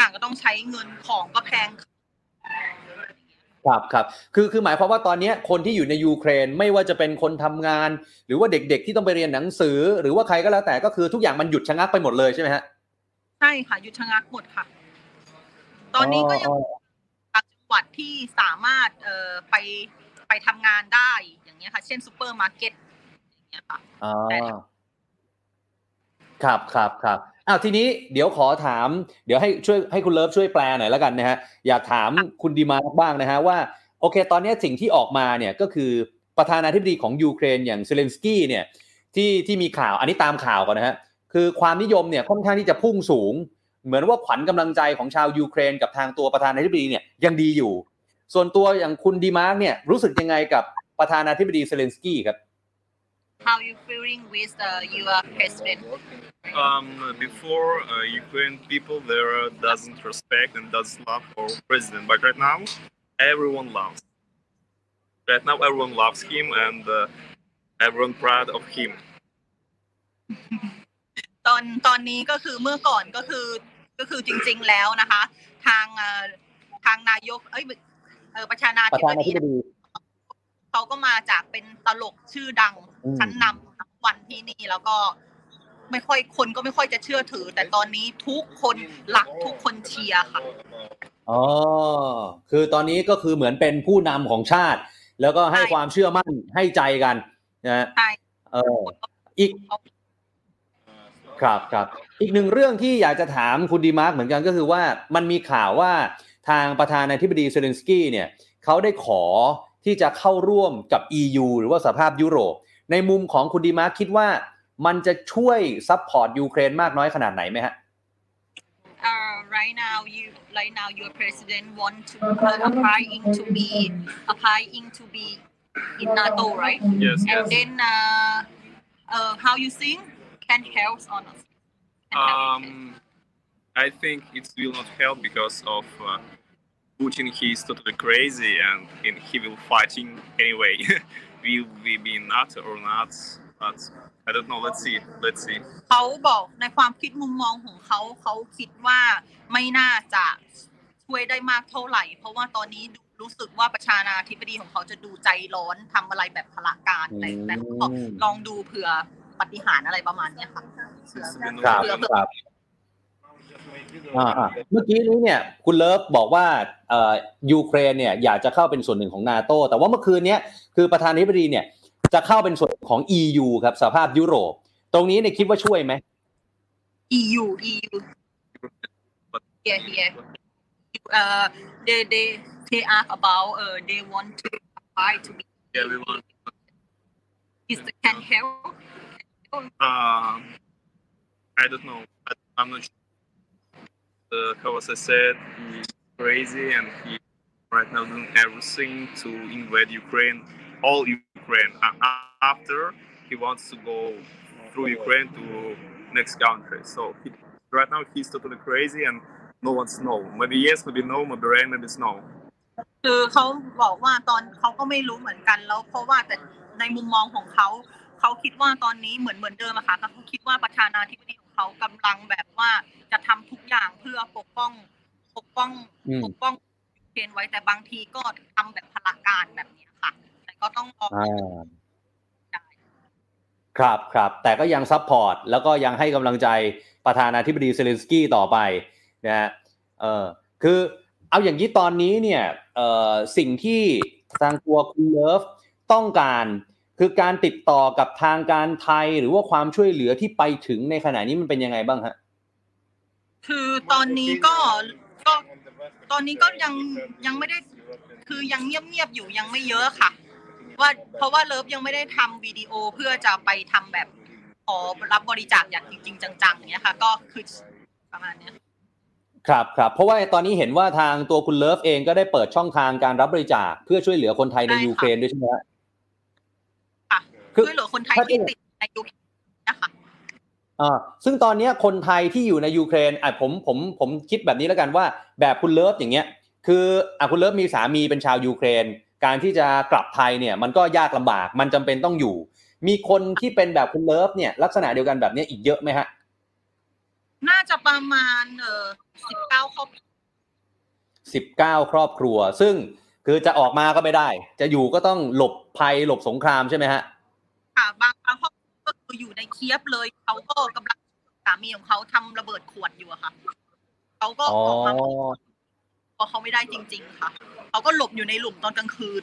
ต่างก็ต้องใช้เงินของก็แพง ครับครับคือคือหมายความว่าตอนนี้คนที่อยู่ในยูเครนไม่ว่าจะเป็นคนทำงาน หรือว่าเด็กๆที่ต้องไปเรียนหนังสือ หรือว่าใครก็แล้วแต่ก็คือทุกอย่างมันหยุดชะงักไปหมดเลยใช่ไหมฮะใช่ค่ะหยุดชะงักหมดค่ะ ตอนนี้ก็ยังบางจังหวัดที่สามารถเอ่อไปไปทำงานได้อย่างเงี้ยค่ะ เช่นซูเปอร์มาร์เก็ตอย่างเงี้ยค่ะอ๋อแต่ครับครับครับ อ้าวทีนี้เดี๋ยวขอถาม เดี๋ยวให้ช่วยให้คุณเลิฟช่วยแปลหน่อยแล้วกันนะฮะอยากถามคุณดีมาร์กบ้างนะฮะว่าโอเค ตอนนี้สิ่งที่ออกมาเนี่ยก็คือประธานาธิบดีของยูเครนอย่างเซเลนสกี้เนี่ยที่ที่มีข่าวอันนี้ตามข่าวก่อนนะฮะคือความนิยมเนี่ยค่อนข้างที่จะพุ่งสูง เหมือนว่าขวัญกำลังใจของชาวยูเครน กับทางตัวประธานาธิบดีเนี่ยยังดีอยู่ ส่วนตัวอย่างคุณดีมาร์กเนี่ยรู้สึกยังไงกับประธานาธิบดีเซเลนสกี้ครับ How you feeling with uh, your president Um, before uh, Ukraine people there uh, doesn't respect and doesn't love our president, but right now everyone loves. Right now everyone loves him and uh, everyone proud of him. ตอนตอนนี้ก็คือเมื่อก่อนก็คือก็คือจริง ๆแล้วนะคะ ทางเอ่อทางนายกเอ้ยเออประธานา ประ ธิบ ธานา ดี ธิบดี เขาก็มาจากเป็นตลกชื่อดังอืมชั้นนำนับวันที่นี่แล้วก็ไม่ค่อยคนก็ไม่ค่อยจะเชื่อถือ แต่ตอนนี้ทุกคนรักทุกคนเชียร์ค่ะอ๋อคือตอนนี้ก็คือเหมือนเป็นผู้นำของชาติ แล้วก็ให้ใช่ความเชื่อมั่นให้ใจกันนะฮะใช่เอออีกครับครับอีกหนึ่งเรื่องที่อยากจะถามคุณดีมาร์กเหมือนกันก็คือว่ามันมีข่าวว่าทางประธานาธิบดีเซเลนสกี้เนี่ยเขาได้ขอ ที่จะเข้าร่วมกับ EU หรือว่าสหภาพยุโรป ในมุมของคุณดีมาร์กคิดว่ามันจะช่วย support ยูเครนมากน้อยขนาดไหนไหมฮะ uh, right now you right now your president want to uh, applying to be applying to be in NATO right Yes, and yes. then uh, uh, how you think can help on us Can help. Um, I think it will not help because of uh, Putin he is totally crazy and, and he will fighting anyway. will we be in NATO or not? But I don't know. Let's see. Let's see. เขาบอกในความคิดมุมมองของเขาเขาคิดว่าไม่น่าจะช่วยได้มากเท่าไหร่ เพราะว่าตอนนี้ดูรู้สึกว่าประชานาธิบดีของเขาจะดูใจร้อนทำอะไรแบบพละการอะไรแต่เขาลองดูเผื่อปฏิหารอะไรประมาณเนี้ยค่ะเผื่อ Since ครับ อ่าอ่าเมื่อกี้นี้เนี่ยคุณเลิฟบอกว่าเอ่อยูเครนเนี่ยอยากจะเข้าเป็นส่วนหนึ่งของนาโตแต่ว่าเมื่อคืนเนี้ยคือประธานาธิบดีเนี่ยจะเข้าเป็นส่วนของ EU ครับสหภาพยุโรป ตรงนี้เนี่ยคิดว่าช่วยไหม EU EU here here uh they they they ask about uh they want to apply to be Yeah, we want. is the can help Um, I don't know. I, I'm not sure. Uh, Kawasa said he's crazy and he right now doing everything to invade Ukraine, all Ukraine. A- a- after he wants to go through Ukraine to next country. So he, right now he's totally crazy and no one's know. Maybe yes, maybe no, maybe rain, maybe snow. คือเขาบอกว่าตอนเขาก็ไม่รู้เหมือนกันแล้ว เพราะว่าแต่ในมุมมองของเขาเขาคิดว่าตอนนี้เหมือนเหมือนเดิมอะค่ะเขาคิดว่าประธานาธิบดีของ ง เขากำลังแบบว่าจะทำทุกอย่างเพื่อปกป้องปกป้องอืมปกป้องยูเครนไว้แต่บางทีก็ทำแบบพลการแบบนี้ค่ะ แต่ก็ต้องรออ่าครับครับแต่ก็ยัง support แล้วก็ยังให้กำลังใจประธานาธิบดีเซเลนสกี้ต่อไปนะฮะเออคือเอาอย่างนี้ตอนนี้เนี่ยเอ่อสิ่งที่ทางตัวคุณเลิฟต้องการ คือการติดต่อกับทางการไทยหรือว่าความช่วยเหลือที่ไปถึงในขณะนี้มันเป็นยังไงบ้างฮะคือตอนนี้ก็ก็ตอนนี้ก็ยังยังไม่ได้คือยังเงียบๆอยู่ยังไม่เยอะค่ะ ว่าเพราะว่าเลิฟยังไม่ได้ทำวิดีโอเพื่อจะไปทำแบบขอรับบริจาคอย่างจริง ๆ จังๆอย่างเนี้ยค่ะ ก็คือประมาณเนี้ยครับครับเพราะว่าตอนนี้เห็นว่าทางตัวคุณเลิฟเองก็ได้เปิดช่องทางการรับบริจาคเพื่อช่วยเหลือคนไทยในใช่ค่ะยูเครนด้วยใช่ไหมฮะค่ะคือ ช่วยเหลือคนไทยถ้าที่ติดในยูเครนนะคะอ่าซึ่งตอนเนี้ยคนไทยที่อยู่ในยูเครนอะผมผมผมคิดแบบนี้แล้วกันว่า แบบคุณเลิฟอย่างเงี้ย คืออะคุณเลิฟมีสามีเป็นชาวยูเครน การที่จะกลับไทยเนี่ย มันก็ยากลำบากมันจำเป็นต้องอยู่ มีคนที่เป็นแบบคุณเลิฟเนี่ย ลักษณะเดียวกันแบบเนี้ยอีกเยอะไหมฮะน่าจะประมาณเออสิบเก้าครอบครัวสิบเก้าครอบครัว ซึ่งคือจะออกมาก็ไม่ได้ จะอยู่ก็ต้องหลบภัยหลบสงครามใช่ไหมฮะ ค่ะ บางบางครอบครัวก็คืออยู่ในเคียบเลย เขาก็กำลังสามีของเขาทำระเบิดขวดอยู่อะค่ะ เขาก็อ๋อออกมาเพราะเขาไม่ได้จริง ๆ ค่ะ เขาก็หลบอยู่ในหลุมตอนกลางคืน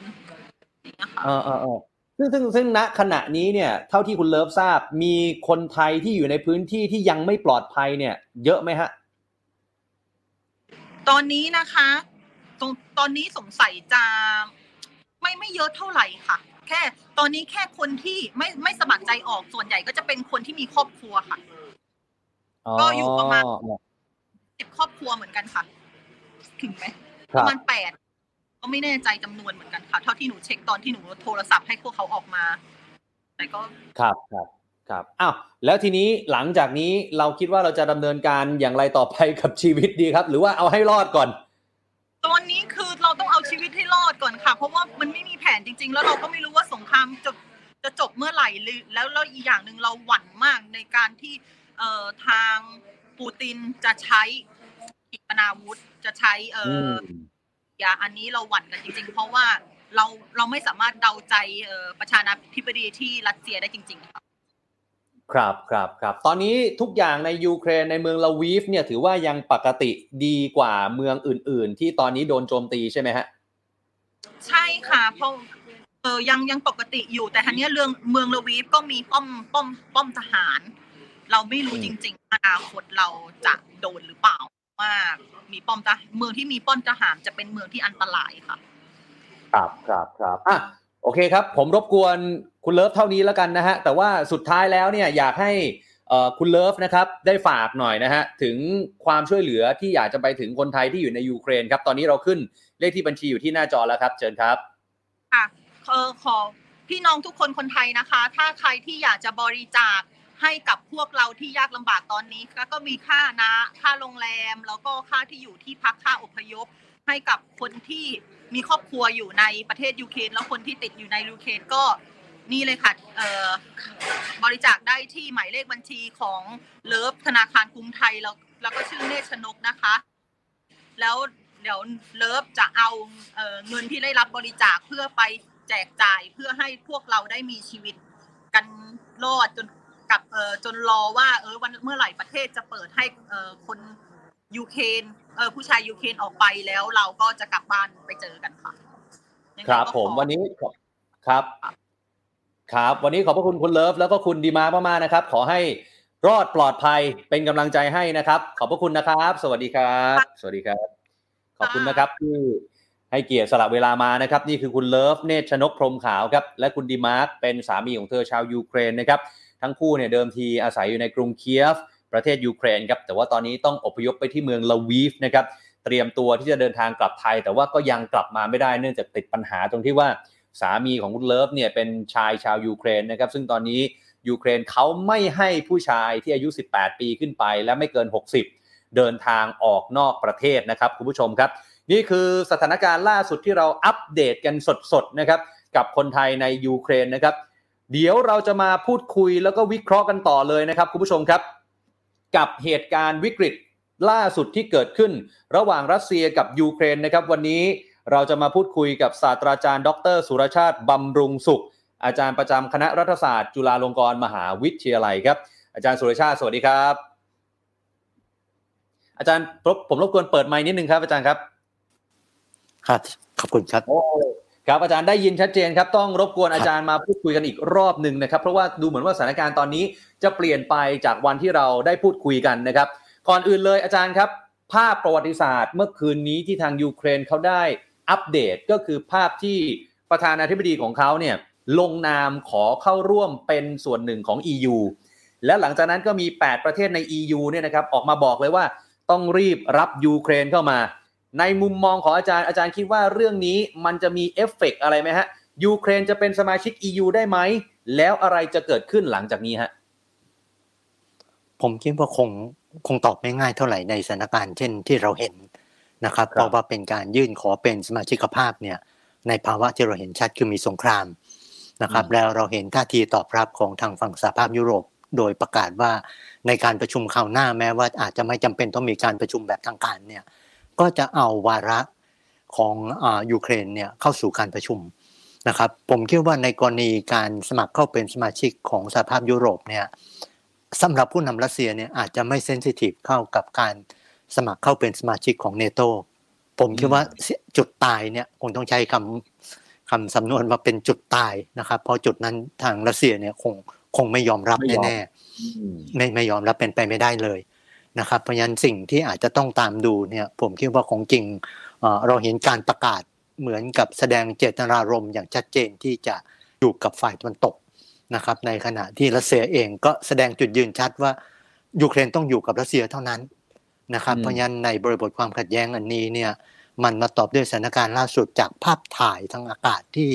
อย่างเงี้ยค่ะ เออเออเออซึ่งซึ่งซึ่งณขณะนี้เนี่ย เท่าที่คุณเลิฟทราบ มีคนไทยที่อยู่ในพื้นที่ที่ยังไม่ปลอดภัยเนี่ย เยอะไหมฮะ ตอนนี้นะคะตรงตอนนี้สงสัยจะไม่ไม่เยอะเท่าไหร่ค่ะ แค่ตอนนี้แค่คนที่ไม่ไม่สมัครใจออกส่วนใหญ่ก็จะเป็นคนที่มีครอบครัวค่ะ ก็อยู่ประมาณสิบครอบครัวเหมือนกันค่ะ ถึงไหมคปรับระมาณแปดก็ไม่แน่ใจจำนวนเหมือนกันค่ะ เท่าที่หนูเช็คตอนที่หนูโทรศัพท์ให้พวกเขาออกมาแต่ก็ครับครับครับอ้าวแล้วทีนี้หลังจากนี้เราคิดว่าเราจะดำเนินการอย่างไรต่อไปกับชีวิตดีครับ หรือว่าเอาให้รอดก่อน ตอนนี้คือเราต้องเอาชีวิตให้รอดก่อนค่ะ เพราะว่ามันไม่มีแผนจริง ๆ แล้วเราก็ไม่รู้ว่าสงครามจะจะจบเมื่อไหร่หรือแล้วแล้วอีกอย่างหนึ่งเราหวั่นมากในการที่เอ่อทางปูตินจะใช้ขีปนาวุธจะใช้เอ่อือมอยาอันนี้เราหวั่นกันจริง ๆ เพราะว่าเราเราไม่สามารถเดาใจเอ่อประธานาธิบดีที่รัสเซียได้จริง ๆ ค่ะ ครับครับครับตอนนี้ทุกอย่างในยูเครนในเมืองลาวีฟเนี่ยถือว่ายังปกติดีกว่าเมืองอื่น ๆ ที่ตอนนี้โดนโจมตีใช่ไหมฮะใช่ค่ะเพราะเออยังยังปกติอยู่แต่ทันนี้ยเรื่องเมืองลาวีฟก็มีป้อมป้อมป้อมทหาร เราไม่รู้อืมจริง ๆ อนาคตเราจะโดนหรือเปล่าว่ามีป้อมทหารเมืองที่มีป้อมทหารจะเป็นเมืองที่อันตรายค่ะ ครับครับครับอะ โอเคครับ ผมรบกวนคุณเลิฟเท่านี้แล้วกันนะฮะ แต่ว่าสุดท้ายแล้วเนี่ยอยากให้คุณเลิฟนะครับได้ฝากหน่อยนะฮะถึงความช่วยเหลือที่อยากจะไปถึงคนไทยที่อยู่ในยูเครนครับ ตอนนี้เราขึ้นเลขที่บัญชีอยู่ที่หน้าจอแล้วครับ เชิญครับค่ะเออขอพี่น้องทุกคนคนไทยนะคะ ถ้าใครที่อยากจะบริจาคให้กับพวกเราที่ยากลำบากตอนนี้ แล้วก็มีค่านะ ค่าโรงแรม แล้วก็ค่าที่อยู่ที่พักค่าอพยพ ให้กับคนที่ มีครอบครัวอยู่ในประเทศยูเครนแล้วคนที่ติดอยู่ในยูเครนก็นี่เลยค่ะบริจาคได้ที่หมายเลขบัญชีของเลิฟธนาคารกรุงไทยแล้วแล้วก็ชื่อเนตรชนกนะคะ แล้วเดี๋ยวเลิฟจะเอาเงินที่ได้รับบริจาคเพื่อไปแจกจ่ายเพื่อให้พวกเราได้มีชีวิตกันรอดจนกับจนรอว่าเออวันเมื่อไหร่ประเทศจะเปิดให้คน ยูเครนเออผู้ชายยูเครนออกไปแล้วเราก็จะกลับบ้านไปเจอกันค่ะยังไงครับก็ผมขอวันนี้ขอบครับ ครับ วันนี้ขอบพระคุณคุณเลิฟแล้วก็คุณดีมาร์กมากๆนะครับ ขอให้รอดปลอดภัยเป็นกำลังใจให้นะครับ ขอบพระคุณนะครับ สวัสดีครับ สวัสดีครับ ขอบคุณนะครับที่ให้เกียรติสละเวลามานะครับ นี่คือคุณเลิฟเนตรชนกพรหมขาวครับ และคุณดีมาร์กเป็นสามีของเธอชาวยูเครนนะครับ ทั้งคู่เนี่ยเดิมทีอาศัยอยู่ในกรุงเคียฟ ประเทศยูเครนครับแต่ว่าตอนนี้ต้องอพยพไปที่เมืองลวีฟนะครับเตรียมตัวที่จะเดินทางกลับไทย แต่ว่าก็ยังกลับมาไม่ได้เนื่องจากติดปัญหาตรงที่ว่าสามีของคุณเลิฟเนี่ยเป็นชายชาวยูเครนนะครับซึ่งตอนนี้ยูเครนเขาไม่ให้ผู้ชายที่อายุ 18 ปีขึ้นไป และไม่เกิน 60 เดินทางออกนอกประเทศนะครับคุณผู้ชมครับ นี่คือสถานการณ์ล่าสุดที่เราอัปเดตกันสดๆนะครับกับคนไทยในยูเครนนะครับ เดี๋ยวเราจะมาพูดคุยแล้วก็วิเคราะห์กันต่อเลยนะครับคุณผู้ชมครับ กับเหตุการณ์วิกฤตล่าสุดที่เกิดขึ้น ระหว่างรัสเซียกับยูเครนนะครับ วันนี้เราจะมาพูดคุยกับศาสตราจารย์ ดร สุรชาติบำรุงสุข อาจารย์ประจำคณะรัฐศาสตร์ จุฬาลงกรณ์มหาวิทยาลัยครับ อาจารย์สุรชาติสวัสดีครับ อาจารย์ผมรบกวนเปิดไมค์นิดนึงครับอาจารย์ครับครับขอบคุณครับ ครับอาจารย์ได้ยินชัดเจนครับต้องรบกวนอาจารย์มาพูดคุยกันอีกรอบหนึ่งนะครับ เพราะว่าดูเหมือนว่าสถานการณ์ตอนนี้จะเปลี่ยนไปจากวันที่เราได้พูดคุยกันนะครับ ก่อนอื่นเลยอาจารย์ครับ ภาพประวัติศาสตร์เมื่อคืนนี้ที่ทางยูเครนเขาได้อัปเดตก็คือภาพที่ประธานาธิบดีของเขาเนี่ยลงนามขอเข้าร่วมเป็นส่วนหนึ่งของ EU และหลังจากนั้นก็มี 8 ประเทศใน EU เนี่ยนะครับออกมาบอกเลยว่าต้องรีบรับยูเครนเข้ามา ในมุมมองของอาจารย์อาจารย์คิดว่าเรื่องนี้มันจะมีเอฟเฟกต์อะไรไหมฮะยูเครนจะเป็นสมาชิก EU ได้ไหม แล้วอะไรจะเกิดขึ้นหลังจากนี้ฮะผมคิดว่าคงคงตอบไม่ง่ายเท่าไหร่ในสถานการณ์เช่นที่เราเห็นนะครับครับเพราะว่าเป็นการยื่นขอเป็นสมาชิกภาพเนี่ยในภาวะที่เราเห็นชัดคือมีสงครามนะครับ แล้วเราเห็นท่าทีตอบรับของทางฝั่งสหภาพยุโรป โดยประกาศว่าในการประชุมคราวหน้าแม้ว่าอาจจะไม่จำเป็นต้องมีการประชุมแบบทางการเนี่ย ก็จะเอาวาระของอายูเครนเนี่ยเข้าสู่การประชุมนะครับ ผมคิดว่าในกรณีการสมัครเข้าเป็นสมาชิกของสหภาพยุโรปเนี่ยสำหรับผู้นำรัสเซียเนี่ยอาจจะไม่เซนซิทีฟเข้ากับการสมัครเข้าเป็นสมาชิกของเนโตผมคิดว่าจุดตายเนี่ยคงต้องใช้คำคำสำนวนว่าเป็นจุดตายนะครับ เพราะจุดนั้นทางรัสเซียเนี่ยคงคงไม่ยอมรับไม่ยอมแน่ๆไม่ไม่ยอมรับเป็นไปไม่ได้เลย นะครับเพราะฉะนั้นสิ่งที่อาจจะต้องตามดูเนี่ยผมคิดว่าของจริงเอ่อเราเห็นการประกาศเหมือนกับแสดงเจตนารมณ์อย่างชัดเจนที่จะอยู่กับฝ่ายตะวันตกนะครับในขณะที่รัสเซียเองก็แสดงจุดยืนชัดว่ายูเครนต้องอยู่กับรัสเซียเท่านั้นนะครับอืมเพราะฉะนั้นในบริบทความขัดแย้งอันนี้เนี่ยมันมาตอบด้วยสถานการณ์ล่าสุดจากภาพถ่ายทางอากาศที่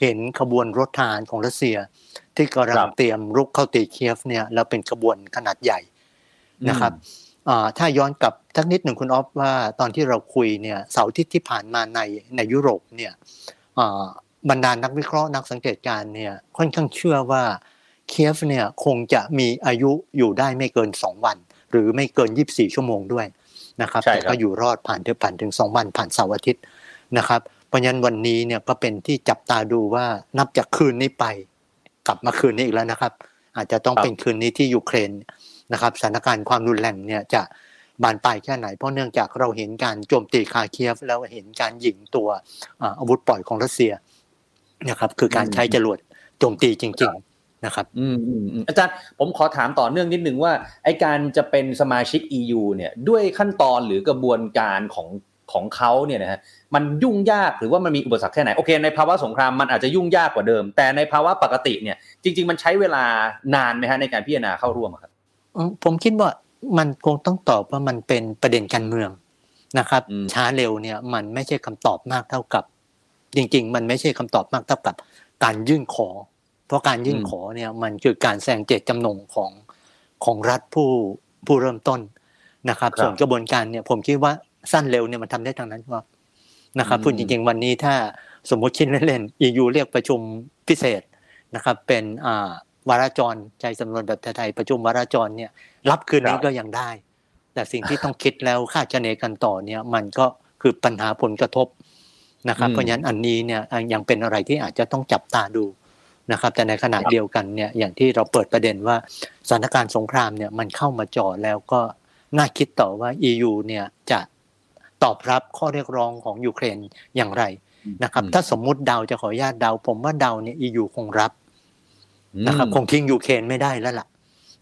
เห็นขบวนรถทหารของรัสเซีย ที่กำลัครังบเตรียมรุกเข้าตีเคียฟเนี่ยแล้วเป็นขบวนขนาดใหญ่นะครับอ่า ถ้าย้อนกลับทักนิดหนึ่งคุณออฟว่าตอนที่เราคุยเนี่ยเสาร์อาทิตย์ที่ผ่านมาในในยุโรปเนี่ยอ่าบรรดานักวิเคราะห์นักสังเกตการณ์เนี่ยค่อนข้างเชื่อว่าเคียฟเนี่ยคงจะมีอายุอยู่ได้ไม่เกิน 2 วัน หรือไม่เกิน 24 ชั่วโมงด้วยนะครับใช่ครับแต่ก็อยู่รอดผ่านเถอะผ่านถึง 2 วันผ่านเสาร์อาทิตย์นะครับเพราะฉะนั้นวันนี้เนี่ยก็เป็นที่จับตาดูว่านับจากคืนนี้ไป กลับมาคืนนี้อีกแล้วนะครับ อาจจะต้องครับเป็นคืนนี้ที่ยูเครน นะครับสถานการณ์ความรุนแรงเนี่ยจะบานปลายแค่ไหน เพราะเนื่องจากเราเห็นการโจมตีคาเคียฟ แล้วเห็นการยิงตัวอ่าอาวุธปล่อยของรัสเซียนะครับ คือการใช้จรวดโจมตีจริง ๆนะครับอืมอืมอืมอาจารย์ผมขอถามต่อเนื่องนิดนึงว่าไอการจะเป็นสมาชิก EU เนี่ยด้วยขั้นตอนหรือกระบวนการของของเขาเนี่ยนะฮะมันยุ่งยากหรือว่ามันมีอุปสรรคแค่ไหนโอเค ในภาวะสงครามมันอาจจะยุ่งยากกว่าเดิม แต่ในภาวะปกติเนี่ยจริง ๆ มันใช้เวลานานไหมฮะในการพิจารณาเข้าร่วมอะครับเอ่อ ผมคิดว่ามันคงต้องตอบว่ามันเป็นประเด็นการเมืองนะครับอืมช้าเร็วเนี่ยมันไม่ใช่คำตอบมากเท่ากับ จริง ๆ มันไม่ใช่คำตอบมากเท่ากับ การยื่นขอ เพราะการยื่นขอเนี่ยมันคือการแสดงเจตจำนงของของรัฐผู้ผู้เริ่มต้นนะครับครับส่วนกระบวนการเนี่ยผมคิดว่าสั้นเร็วเนี่ยมันทำได้ทางนั้นครับนะครับอืมพูดจริง ๆ วันนี้ถ้าสมมุติคิดเล่นๆ EU เรียกประชุมพิเศษนะครับ เป็นอ่า วาระจรใจสำนวนแบบไทยๆประชุมวาระจรเนี่ยรับคืนนี้ครับก็ยังได้ แต่สิ่งที่ต้องคิดแล้วคาดคะเนกันต่อเนี่ยมันก็คือปัญหาผลกระทบนะครับอืมเพราะฉะนั้นอันนี้เนี่ยยังเป็นอะไรที่อาจจะต้องจับตาดูนะครับ แต่ในขณะครับเดียวกันเนี่ยอย่างที่เราเปิดประเด็นว่าสถานการณ์สงครามเนี่ยมันเข้ามาจ่อแล้วก็น่าคิดต่อว่า EU เนี่ยจะตอบรับข้อเรียกร้องของยูเครนอย่างไรนะครับอืมถ้าสมมุติเดาจะขออนุญาตเดาผมว่าเดาเนี่ย EU คงรับ นะครับคงทิ้งยูเครนไม่ได้แล้วล่ะ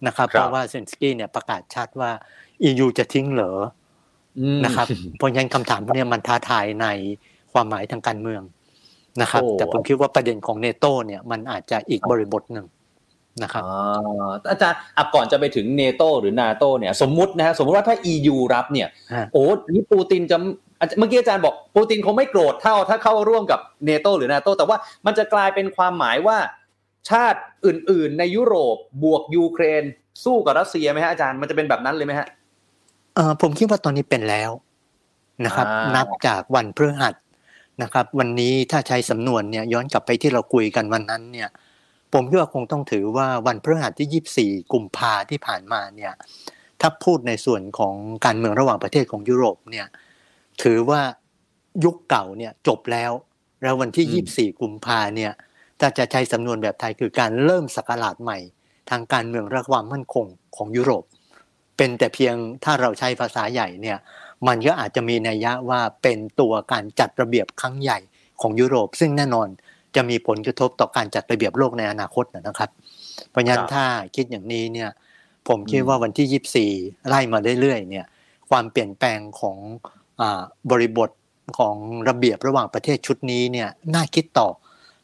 นะครับครับ เพราะว่าเซเลนสกี้เนี่ยประกาศชัดว่า EU จะทิ้งเหรออืมนะครับเพราะฉะนั้นคำถามพวกเนี้ยมันท้าทายในความหมายทางการเมืองนะครับโอ้แต่ผมคิดว่าประเด็นของเนโตเนี่ยมันอาจจะอีกบริบทหนึ่งนะครับอ่าอาจารย์อะก่อนจะไปถึงเนโตหรือนาโตเนี่ย สมมุตินะฮะสมมุติว่าถ้า EU รับเนี่ยฮะโอ้นี่ปูตินจะอาจเมื่อกี้อาจารย์บอกปูตินคงไม่โกรธเท่าถ้าเข้าร่วมกับเนโตหรือนาโตแต่ว่ามันจะกลายเป็นความหมายว่า ชาติอื่น ๆ ในยุโรปบวกยูเครน สู้กับรัสเซียไหมฮะอาจารย์มันจะเป็นแบบนั้นเลยไหมฮะเอ่อผมคิดว่าตอนนี้เป็นแล้วนะครับอ่านันับจากวันพฤหัสนะครับ วันนี้ถ้าใช้สำนวนเนี่ยย้อนกลับไปที่เราคุยกันวันนั้นเนี่ย ผมคิดว่าคงต้องถือว่าวันพฤหัสที่ 24 กุมภาที่ผ่านมาเนี่ยถ้าพูดในส่วนของการเมืองระหว่างประเทศของยุโรปเนี่ยถือว่ายุคเก่าเนี่ยจบแล้ว แล้ววันที่ 24 กุมภาเนี่ย ถ้าจะใช้สำนวนแบบไทยคือการเริ่มสกราชใหม่ ทางการเมืองและความมั่นคงของยุโรป เป็นแต่เพียงถ้าเราใช้ภาษาใหญ่เนี่ยมันก็อาจจะมีนัยยะว่าเป็นตัวการจัดระเบียบครั้งใหญ่ของยุโรป ซึ่งแน่นอนจะมีผลกระทบต่อการจัดระเบียบโลกในอนาคตนะครับ เพราะฉะนั้นถ้าคิดอย่างนี้เนี่ยผมคิดว่าวันที่ 24 ไล่มาเรื่อยๆเนี่ยความเปลี่ยนแปลงของอบริบทของระเบียบระหว่างประเทศชุดนี้เนี่ยน่าคิดต่อ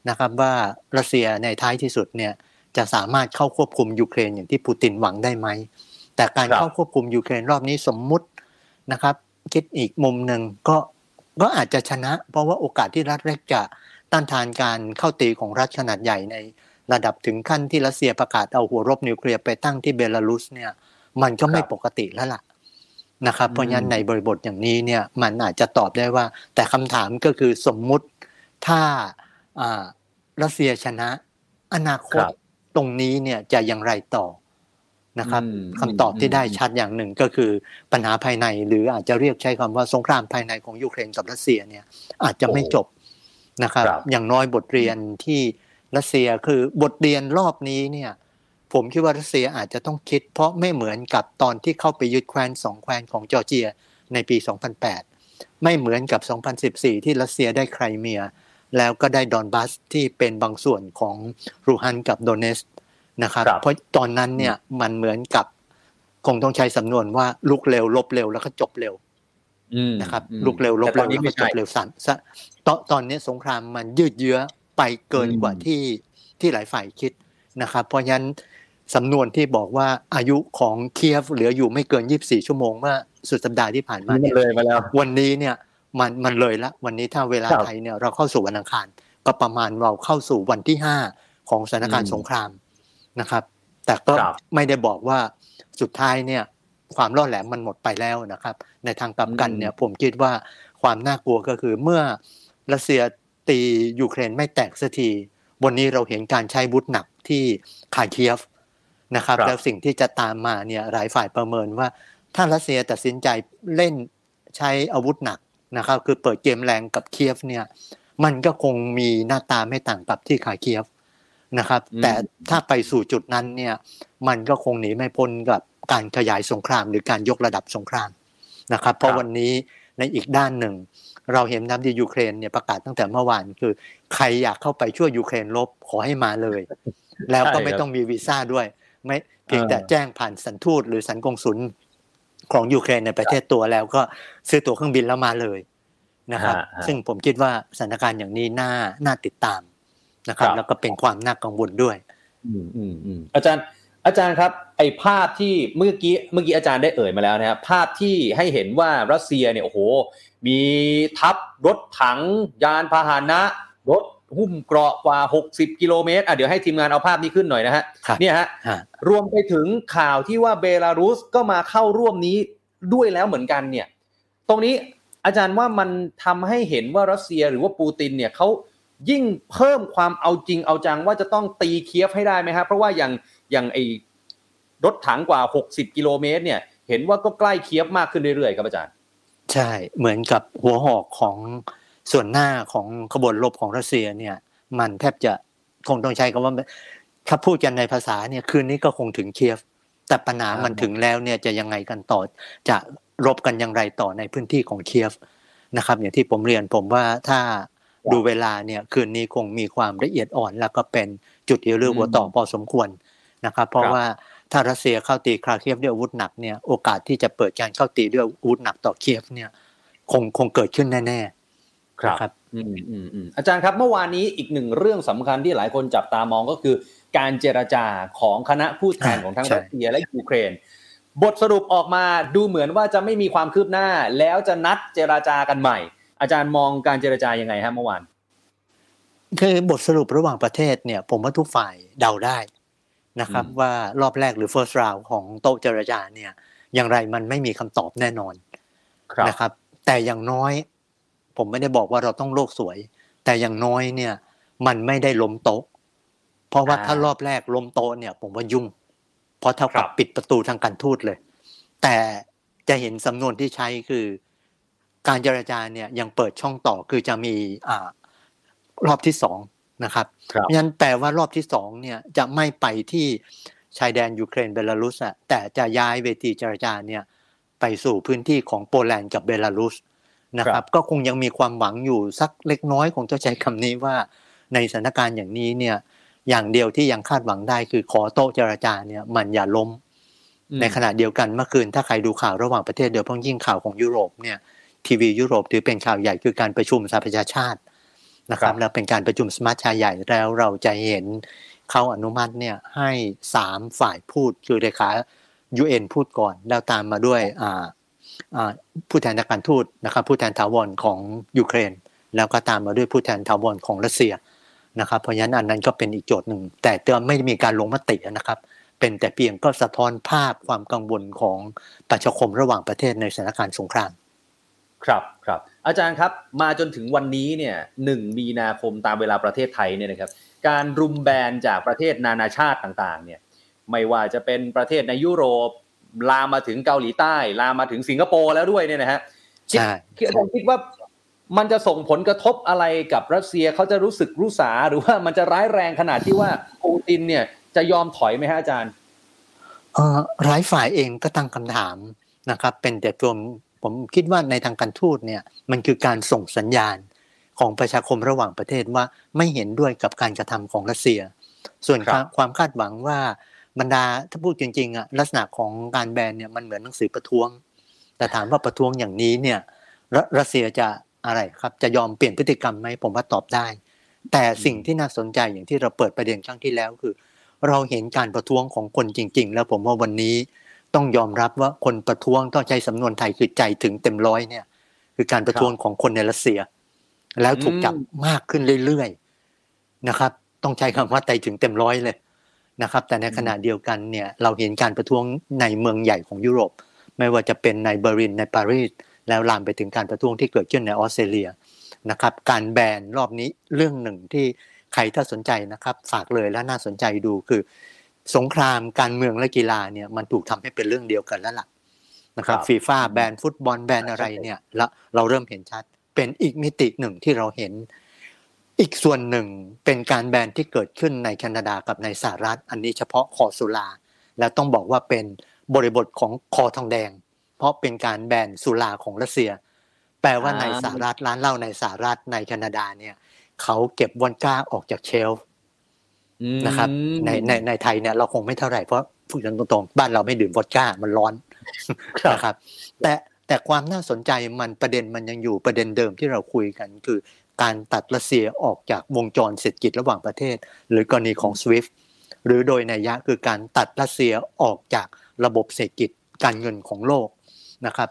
นะครับว่ารัสเซียในท้ายที่สุดเนี่ยจะสามารถเข้าควบคุมยูเครนอย่างที่ปูตินหวังได้ไหม แต่การครับเข้าควบคุมยูเครนรอบนี้สมมุตินะครับ คิดอีกมุมหนึ่งก็ก็อาจจะชนะ เพราะว่าโอกาสที่รัฐเล็กจะต้านทานการเข้าตีของรัฐขนาดใหญ่ในระดับถึงขั้นที่รัสเซียประกาศเอาหัวรบนิวเคลียร์ไปตั้งที่เบลารุสเนี่ยมันก็ไม่ครับปกติแล้วล่ะนะครับเพราะฉะนั้นอืมในบริบทอย่างนี้เนี่ยมันอาจจะตอบได้ว่า แต่คำถามก็คือสมมุติถ้าอ่า รัสเซียชนะ อนาคตครับตรงนี้เนี่ยจะอย่างไรต่อนะครับอืมคำตอบที่ได้อืมชัดอย่างหนึ่งก็คือปัญหาภายใน หรืออาจจะเรียกใช้คำว่าสงครามภายในของยูเครนกับรัสเซียเนี่ยอาจจะไม่จบนะครับครับ อย่างน้อยบทเรียนที่รัสเซียคือบทเรียนรอบนี้เนี่ยผมคิดว่ารัสเซียอาจจะต้องคิด เพราะไม่เหมือนกับตอนที่เข้าไปยึดแคว้นสองแคว้นของจอร์เจียในปี 2008 ไม่เหมือนกับ 2014 ที่รัสเซียได้ไครเมีย แล้วก็ได้ดอนบัสที่เป็นบางส่วนของลูฮันสก์กับโดเนตสก์นะครับครับ เพราะตอนนั้นเนี่ยมันเหมือนกับคงต้องใช้สำนวนว่าลุกเร็วลบเร็วแล้วก็จบเร็วอืมนะครับอืมลุกเร็วลบแต่ตเร็อวนนี้แล้วไม่ก็จใช่บเร็วสั่นซะตอนตอนนี้สงครามมันยืดเยื้อไปเกินอืมกว่าที่ที่หลายฝ่ายคิดนะครับ เพราะฉะนั้นสำนวนที่บอกว่าอายุของเคียฟเหลืออยู่ไม่เกิน 24 ชั่วโมงเมื่อสุดสัปดาห์ที่ผ่านมานี่เนี่มันยเลยมาแล้ววันนี้เนี่ย มันมันเลยละวันนี้ถ้าเวลาครับไทยเนี่ยเราเข้าสู่วันอังคารก็ประมาณเราเข้าสู่วันที่5ของสถานการอืณ์มสงครามนะครับ แต่ก็ครับไม่ได้บอกว่าสุดท้ายเนี่ยความล่อแหลมมันหมดไปแล้วนะครับ ในทางกลับกันเนี่ยผมคิดว่าความน่ากลัวก็คือเมื่อรัสเซียตียูเครนไม่แตกสักทีวันนี้เราเห็นการใช้วุธหนักที่คาเคียฟนะครับครับแล้วสิ่งที่จะตามมาเนี่ยหลายฝ่ายประเมินว่า ถ้ารัสเซียตัดสินใจเล่นใช้อาวุธหนัก นะครับคือเปิดเกมแรงกับเคียฟเนี่ยมันก็คงมีหน้าตาไม่ต่างกับที่คาเคียฟนะครับอืมแต่ถ้าไปสู่จุดนั้นเนี่ยมันก็คงหนีไม่พ้นกับการขยายสงครามหรือการยกระดับสงครามนะครับ เพราะวันนี้ในอีกด้านหนึ่ง เราเห็นน้ำที่ยูเครนเนี่ยประกาศตั้งแต่เมื่อวานคือ ใครอยากเข้าไปช่วยยูเครนลบขอให้มาเลย แล้วก็ไม่ต้องมีวีซ่าด้วย ไม่เพียงแต่แจ้งผ่านสันทูตหรือสันกงสุล ของยูเครนในประเทศตัวแล้วก็ซื้อตั๋วเครื่องบินแล้วมาเลยนะครับฮะฮะซึ่งผมคิดว่าสถานการณ์อย่างนี้น่าน่าติดตามนะครับครับแล้วก็เป็นความน่ากังวลด้วยอืมอืมอืมอาจารย์อาจารย์ครับ ไอภาพที่เมื่อกี้เมื่อกี้อาจารย์ได้เอ่ยมาแล้วนะครับภาพที่ให้เห็นว่ารัสเซียเนี่ยโอ้โห มีทัพรถถัง ยานพาหนะรถ หุ้มเกราะกว่า 60 กิโลเมตรอะเดี๋ยวให้ทีมงานเอาภาพนี้ขึ้นหน่อยนะฮะครับเนี่ยฮะฮะรวมไปถึงข่าวที่ว่าเบลารุสก็มาเข้าร่วมนี้ด้วยแล้วเหมือนกันเนี่ย ตรงนี้อาจารย์ว่ามันทำให้เห็นว่ารัสเซียหรือว่าปูตินเนี่ยเขายิ่งเพิ่มความเอาจริงเอาจังว่าจะต้องตีเคียฟให้ได้ไหมครับเพราะว่าอย่างอย่างไอรถถังกว่า 60 กิโลเมตร เนี่ย เห็นว่าก็ใกล้เคียฟมากขึ้นเรื่อยๆ ครับอาจารย์ ใช่เหมือนกับหัวหอกของ ส่วนหน้าของขบวนรบของรัสเซียเนี่ย มันแทบจะคงต้องใช้คำว่าถ้าพูดกันในภาษาเนี่ยคืนนี้ก็คงถึงเคียฟ แต่ปัญหามันถึงแล้วเนี่ยจะยังไงกันต่อจะรบกันอย่างไรต่อในพื้นที่ของเคียฟนะครับ อย่างที่ผมเรียนผมว่าถ้าดูเวลาเนี่ยคืนนี้คงมีความละเอียดอ่อน แล้วก็เป็นจุดเดียวเรื่องหัวต่อพอสมควรนะครับ เพราะว่าถ้ารัสเซียเข้าตีคราเคียฟด้วยอาวุธหนักเนี่ยโอกาสที่จะเปิดการเข้าตีด้วยอาวุธหนักต่อเคียฟเนี่ยคงคงเกิดขึ้นแน่ๆ ครับนะครับอืมอืมอืมอาจารย์ครับเมื่อวานนี้อีกหนึ่งเรื่องสำคัญที่หลายคนจับตามองก็คือ การเจรจาของคณะผู้แทนของทั้งใช่รัสเซียและยูเครน บทสรุปออกมาดูเหมือนว่าจะไม่มีความคืบหน้า แล้วจะนัดเจรจากันใหม่ อาจารย์มองการเจรจายังไงฮะเมื่อวานคือบทสรุประหว่างประเทศเนี่ยผมว่าทุกฝ่ายเดาได้นะครับอืมว่ารอบแรกหรือ first round ของโต๊ะเจรจาเนี่ยอย่างไรมันไม่มีคำตอบแน่นอนนะครับ แต่อย่างน้อย ผมไม่ได้บอกว่าเราต้องโลกสวย แต่อย่างน้อยเนี่ย มันไม่ได้ล้มโต๊ะ เพราะว่าอ่าถ้ารอบแรกล้มโต๊ะเนี่ย ผมว่ายุ่ง เพราะเท่ากับครับปิดประตูทางการทูตเลย แต่จะเห็นสำนวนที่ใช้คือ การเจรจาเนี่ยยังเปิดช่องต่อคือจะมีอ่ารอบที่สองนะครับครับเพราะฉะนั้นแปลว่ารอบที่สองเนี่ยจะไม่ไปที่ชายแดนยูเครนเบลารุสอะแต่จะย้ายเวทีเจรจาเนี่ยไปสู่พื้นที่ของโปแลนด์กับเบลารุส นะคครัรับบก็คงยังมีความหวังอยู่สักเล็กน้อยคงต้องใช้คำนี้ว่าในสถานการณ์อย่างนี้เนี่ยอย่างเดียวที่ยังคาดหวังได้คือขอโต๊ะเจรจาเนี่ยมันอย่าล้มอืมในขณะเดียวกันเมื่อคืนถ้าใครดูข่าวระหว่างประเทศโดยเฉพาะยิ่งข่าวของยุโรปเนี่ยทีวียุโรปถือเป็นข่าวใหญ่คือการประชุมสหประชาชาตินะคครัรับบแล้วเป็นการประชุมสมาชิกใหญ่แล้วเราจะเห็นเขาอนุมัติเนี่ยให้สามฝ่ายพูดคือเลขา UN พูดก่อน แล้วตามมาด้วยอ่าอ่า ผู้แทนทางการทูตนะครับผู้แทนถาวรของยูเครน แล้วก็ตามมาด้วยผู้แทนถาวรของรัสเซียนะครับเพราะฉะนั้นอันนั้นก็เป็นอีกโจทย์หนึ่ง แต่เตือนไม่มีการลงมตินะครับ เป็นแต่เพียงก็สะท้อนภาพความกังวลของประชาคมระหว่างประเทศในสถานการณ์สงครามครับครับอาจารย์ครับมาจนถึงวันนี้เนี่ยหนึ่งมีนาคมตามเวลาประเทศไทยเนี่ยนะครับการรุมแบนจากประเทศนานาชาติต่างๆเนี่ยไม่ว่าจะเป็นประเทศในยุโรป ลามมาถึงเกาหลีใต้ ลามมาถึงสิงคโปร์แล้วด้วยเนี่ยนะฮะคิดใช่คิดอาจารย์คิดว่ามันจะส่งผลกระทบอะไรกับรัสเซียเขาจะรู้สึกรู้สาหรือว่ามันจะร้ายแรงขนาดที่ว่าปูตินเนี่ยจะยอมถอยไหมฮะอาจารย์เอ่อหลายฝ่ายเองก็ตั้งคำถามนะครับ เป็นแต่ตัวผมคิดว่าในทางการทูตเนี่ยมันคือการส่งสัญญาณของประชาคมระหว่างประเทศว่าไม่เห็นด้วยกับการกระทำของรัสเซีย ส่วนครับความคาดหวังว่า บรรดาถ้าพูดจริงๆอะลักษณะของการแบนเนี่ยมันเหมือนหนังสือประท้วง แต่ถามว่าประท้วงอย่างนี้เนี่ยรัรัสเซียจะอะไรครับจะยอมเปลี่ยนพฤติกรรมไหมผมว่าตอบได้ แต่สิ่งที่น่าสนใจอย่างที่เราเปิดประเด็นครั้งที่แล้วคือ เราเห็นการประท้วงของคนจริง ๆ แล้วผมว่าวันนี้ต้องยอมรับว่าคนประท้วงต้องใช้สำนวนไทยคือใจถึงเต็มร้อยเนี่ย คือการประท้วงของคนในรัสเซีย แล้วถูกจับมมากขึ้นเรื่อยๆนะครับ ต้องใช้คำว่าใจถึงเต็มร้อยเลย นะครับแต่ในขณะเดียวกันเนี่ยเราเห็นการประท้วงในเมืองใหญ่ของยุโรป ไม่ว่าจะเป็นในเบอร์ลินในปารีสแล้วลามไปถึงการประท้วงที่เกิดขึ้นในออสเตรเลียนะครับการแบนรอบนี้เรื่องหนึ่งที่ใครถ้าสนใจนะครับฝากเลยและน่าสนใจดูคือ สงครามการเมืองและกีฬาเนี่ยมันถูกทำให้เป็นเรื่องเดียวกันแล้วล่ะนะครับครับฟีฟ่าแบนฟุตบอลแบนอะไรเนี่ยละเราเริ่มเห็นชัดเป็นอีกมิติหนึ่งที่เราเห็น อีกส่วนหนึ่งเป็นการแบนที่เกิดขึ้นในแคนาดากับในสหรัฐ อันนี้เฉพาะคอสุรา แล้วต้องบอกว่าเป็นบริบทของคอทองแดง เพราะเป็นการแบนสุราของรัสเซีย แปลว่าอ่าในสหรัฐร้านเหล้าในสหรัฐในแคนาดาเนี่ยเขาเก็บวอนก้าออกจากเชลฟ์นะครับอืมในในในไทยเนี่ยเราคงไม่เท่าไหร่เพราะพูดกันตรงๆบ้านเราไม่ดื่มวอดก้ามันร้อนครับนะครับ แต่แต่ความน่าสนใจมันประเด็นมันยังอยู่ประเด็นเดิมที่เราคุยกัน คือ การตัดรัสเซียออกจากวงจรเศรษฐกิจระหว่างประเทศ หรือกรณีของ SWIFT หรือโดยนัยยะคือการตัดรัสเซียออกจากระบบเศรษฐกิจการเงินของโลกนะครับ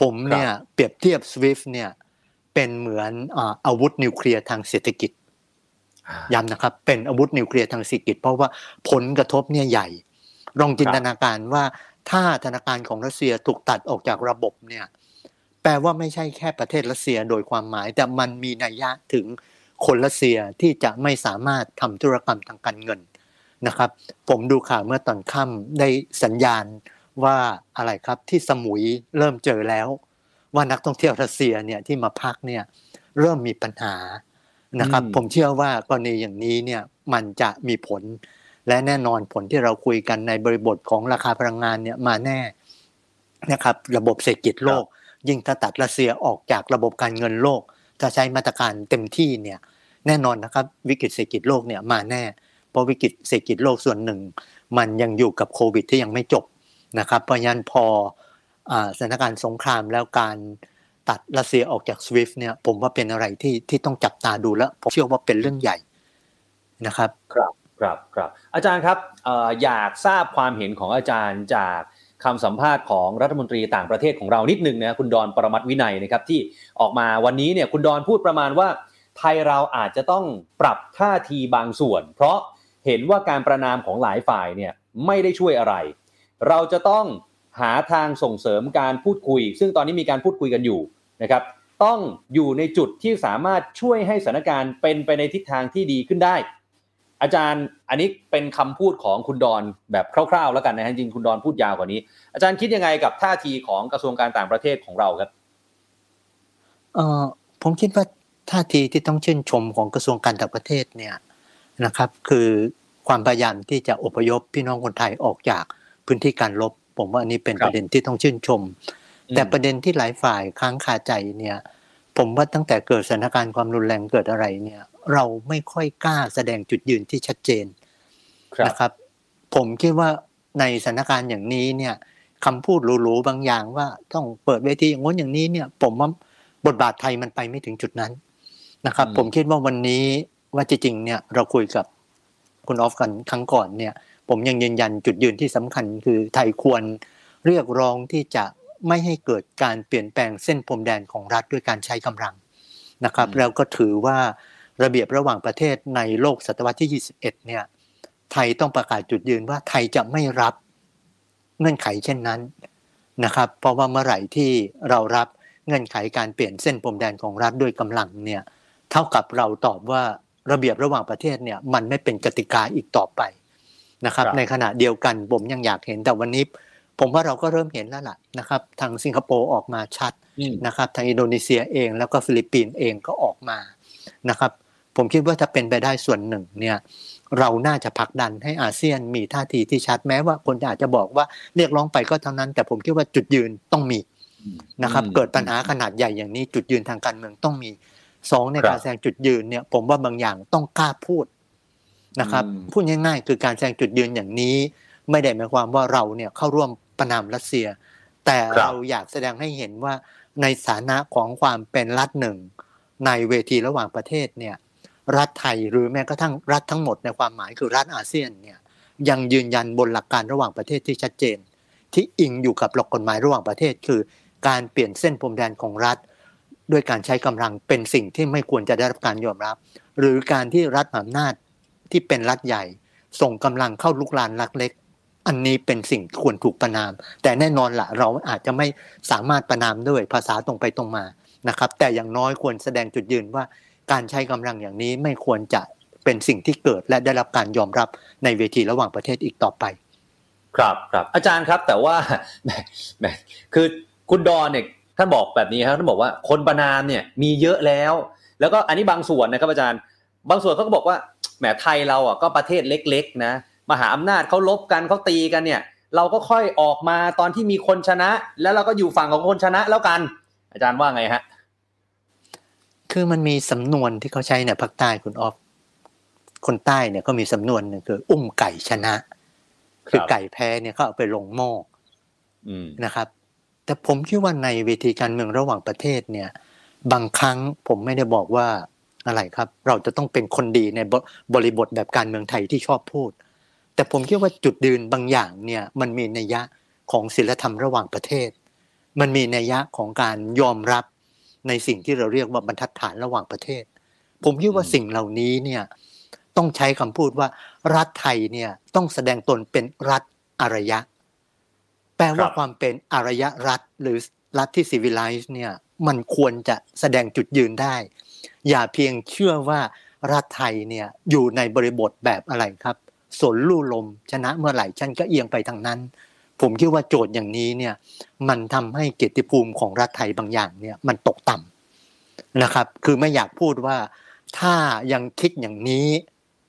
ผมเนี่ยเปรียบเทียบ SWIFT เนี่ยเป็นเหมือนอาอาวุธนิวเคลียร์ทางเศรษฐกิจย้ำนะครับเป็นอาวุธนิวเคลียร์ทางเศรษฐกิจ เพราะว่าผลกระทบเนี่ยใหญ่ลองจินตนาการว่าถ้าธนาคารของรัสเซียถูกตัดออกจากระบบเนี่ย แปลว่าไม่ใช่แค่ประเทศรัสเซียโดยความหมาย แต่มันมีนัยยะถึงคนรัสเซียที่จะไม่สามารถทำธุรกรรมทางการเงินนะครับ ผมดูข่าวเมื่อตอนค่ำได้สัญญาณว่าอะไรครับที่สมุยเริ่มเจอแล้ว ว่านักท่องเที่ยวรัสเซียเนี่ยที่มาพักเนี่ยเริ่มมีปัญหานะครับอืมผมเชื่อว่ากรณีอย่างนี้เนี่ยมันจะมีผล และแน่นอนผลที่เราคุยกันในบริบทของราคาพลังงานเนี่ยมาแน่นะครับ ระบบเศรษฐกิจโลก ยิ่งถ้าตัดรัสเซียออกจากระบบการเงินโลก ถ้าใช้มาตรการเต็มที่เนี่ยแน่นอนนะครับวิกฤตเศรษฐกิจโลกเนี่ยมาแน่ เพราะวิกฤตเศรษฐกิจโลกส่วนหนึ่ง มันยังอยู่กับโควิดที่ยังไม่จบนะครับเพราะฉะนั้นพออสถานการณ์สงครามแล้วการตัดรัสเซียออกจากสวิฟเนี่ยผมว่าเป็นอะไรที่ที่ต้องจับตาดูแล้วผมเชื่อว่าเป็นเรื่องใหญ่นะครับ ครับครับครับอาจารย์ครับออยากทราบความเห็นของอาจารย์จาก คำสัมภาษณ์ของรัฐมนตรีต่างประเทศของเรานิดนึงนะคุณดอนปรมัตวินัยนะครับที่ออกมาวันนี้เนี่ยคุณดอนพูดประมาณว่า ไทยเราอาจจะต้องปรับท่าทีบางส่วน เพราะเห็นว่าการประนามของหลายฝ่ายเนี่ยไม่ได้ช่วยอะไร เราจะต้องหาทางส่งเสริมการพูดคุย ซึ่งตอนนี้มีการพูดคุยกันอยู่นะครับต้องอยู่ในจุดที่สามารถช่วยให้สถานการณ์เป็นไปในทิศทางที่ดีขึ้นได้ อาจารย์อันนี้เป็นคำพูดของคุณดอนแบบคร่าวๆ แล้วกันนะฮะจริงคุณดอนพูดยาวกว่านี้ อาจารย์คิดยังไงกับท่าทีของกระทรวงการต่างประเทศของเราครับเอ่อผมคิดว่าท่าทีที่ต้องชื่นชมของกระทรวงการต่างประเทศเนี่ยนะครับ คือความพยายามที่จะอพยพพี่น้องคนไทยออกจากพื้นที่การรบผมว่าอันนี้เป็นครับประเด็นที่ต้องชื่นชม แต่ประเด็นที่หลายฝ่ายค้างคาใจเนี่ย ผมว่าตั้งแต่เกิดสถานการณ์ความรุนแรงเกิดอะไรเนี่ย เราไม่ค่อยกล้าแสดงจุดยืนที่ชัดเจนครับนะครับ ผมคิดว่าในสถานการณ์อย่างนี้เนี่ยคำพูดหรูๆบางอย่างว่าต้องเปิดเวทีอย่างง้นอย่างนี้เนี่ย ผมว่าบทบาทไทยมันไปไม่ถึงจุดนั้นนะครับอืมผมคิดว่าวันนี้ว่าจริงๆเนี่ยเราคุยกับคุณออฟกันครั้งก่อนเนี่ย ผมยังยืนยันจุดยืนที่สำคัญ คือไทยควรเรียกร้องที่จะไม่ให้เกิดการเปลี่ยนแปลงเส้นพรมแดนของรัฐด้วยการใช้กำลังนะครับอืมแล้วก็ถือว่า ระเบียบระหว่างประเทศในโลกศตวรรษที่ 21 เนี่ย ไทยต้องประกาศจุดยืนว่าไทยจะไม่รับเงื่อนไขเช่นนั้นนะครับ เพราะว่าเมื่อไหร่ที่เรารับเงื่อนไขการเปลี่ยนเส้นพรมแดนของรัฐด้วยกำลังเนี่ย เท่ากับเราตอบว่าระเบียบระหว่างประเทศเนี่ยมันไม่เป็นกติกาอีกต่อไปนะครับครับ ในขณะเดียวกันผมยังอยากเห็นแต่วันนี้ ผมว่าเราก็เริ่มเห็นแล้วล่ะนะครับ ทางสิงคโปร์ออกมาชัดอืมนะครับ ทางอินโดนีเซียเองแล้วก็ฟิลิปปินส์เองก็ออกมานะครับ ผมคิดว่าถ้าเป็นไปได้ส่วนหนึ่งเนี่ยเราน่าจะผลักดันให้อาเซียนมีท่าทีที่ชัดแม้ว่าคนอาจจะบอกว่าเรียกร้องไปก็เท่านั้น แต่ผมคิดว่าจุดยืนต้องมีนะครับอืมเกิดปัญหาขนาดใหญ่อย่างนี้จุดยืนทางการเมืองต้องมีสองเนี่ยครับการแสดงจุดยืนเนี่ย ผมว่าบางอย่างต้องกล้าพูดนะครับอืมพูดง่ายๆ คือการแสดงจุดยืนอย่างนี้ ไม่ได้หมายความว่าเราเนี่ยเข้าร่วมประนามรัสเซีย แต่ครับเราอยากแสดงให้เห็นว่าในฐานะของความเป็นรัฐหนึ่งในเวทีระหว่างประเทศเนี่ย รัฐไทยหรือแม้กระทั่งรัฐทั้งหมดในความหมายคือรัฐอาเซียนเนี่ยยังยืนยันบนหลักการระหว่างประเทศที่ชัดเจน ที่อิงอยู่กับหลักกฎหมายระหว่างประเทศ คือ การเปลี่ยนเส้นพรมแดนของรัฐ ด้วยการใช้กำลังเป็นสิ่งที่ไม่ควรจะได้รับการยอมรับ หรือการที่รัฐมหาอำนาจที่เป็นรัฐใหญ่ ส่งกำลังเข้าลุกลานรัฐเล็ก อันนี้เป็นสิ่งควรถูกประนาม แต่แน่นอนละเราอาจจะไม่สามารถประนามด้วยภาษาตรงไปตรงมานะครับแต่อย่างน้อยควรแสดงจุดยืนว่า การใช้กำลังอย่างนี้ไม่ควรจะเป็นสิ่งที่เกิดและได้รับการยอมรับในเวทีระหว่างประเทศอีกต่อไป ครับครับอาจารย์ครับแต่ว่าแหมแหมคือคุณดอนเนี่ยท่านบอกแบบนี้ครับท่านบอกว่าคนประนามเนี่ยมีเยอะแล้ว แล้วก็อันนี้บางส่วนนะครับอาจารย์ บางส่วนเขาก็บอกว่าแหมไทยเราอะก็ประเทศเล็ก ๆ นะมหาอำนาจเขาลบกันเขาตีกันเนี่ย เราก็ค่อยออกมาตอนที่มีคนชนะ แล้วเราก็อยู่ฝั่งของคนชนะแล้วกัน อาจารย์ว่าไงฮะ คือมันมีสำนวนที่เขาใช้ในภาคใต้คุณออฟคนใต้เนี่ยก็มีสำนวนหนึ่งคือ อุ้มไก่ชนะ คือไก่แพ้เนี่ยเขาเอาไปลงหม้ออืมนะครับ แต่ผมคิดว่าในเวทีการเมืองระหว่างประเทศเนี่ย บางครั้งผมไม่ได้บอกว่าอะไรครับ เราจะต้องเป็นคนดีในบบริบทแบบการเมืองไทยที่ชอบพูด แต่ผมคิดว่าจุดยืนบางอย่างเนี่ยมันมีนัยยะของศีลธรรมระหว่างประเทศ มันมีนัยยะของการยอมรับ ในสิ่งที่เราเรียกว่าบรรทัดฐานระหว่างประเทศ ผมคิดว่าอืมสิ่งเหล่านี้เนี่ยต้องใช้คำพูดว่า รัฐไทยเนี่ยต้องแสดงตนเป็นรัฐอารยะ แปลว่าครับความเป็นอารยรัฐหรือรัฐที่ civilized เนี่ยมันควรจะแสดงจุดยืนได้ อย่าเพียงเชื่อว่ารัฐไทยเนี่ยอยู่ในบริบทแบบอะไรครับสนลู่ลมชนะเมื่อไหร่ฉันก็เอียงไปทางนั้น ผมคิดว่าโจทย์อย่างนี้เนี่ยมันทำให้เกียรติภูมิของรัฐไทยบางอย่างเนี่ยมันตกต่ำนะครับ คือไม่อยากพูดว่าถ้ายังคิดอย่างนี้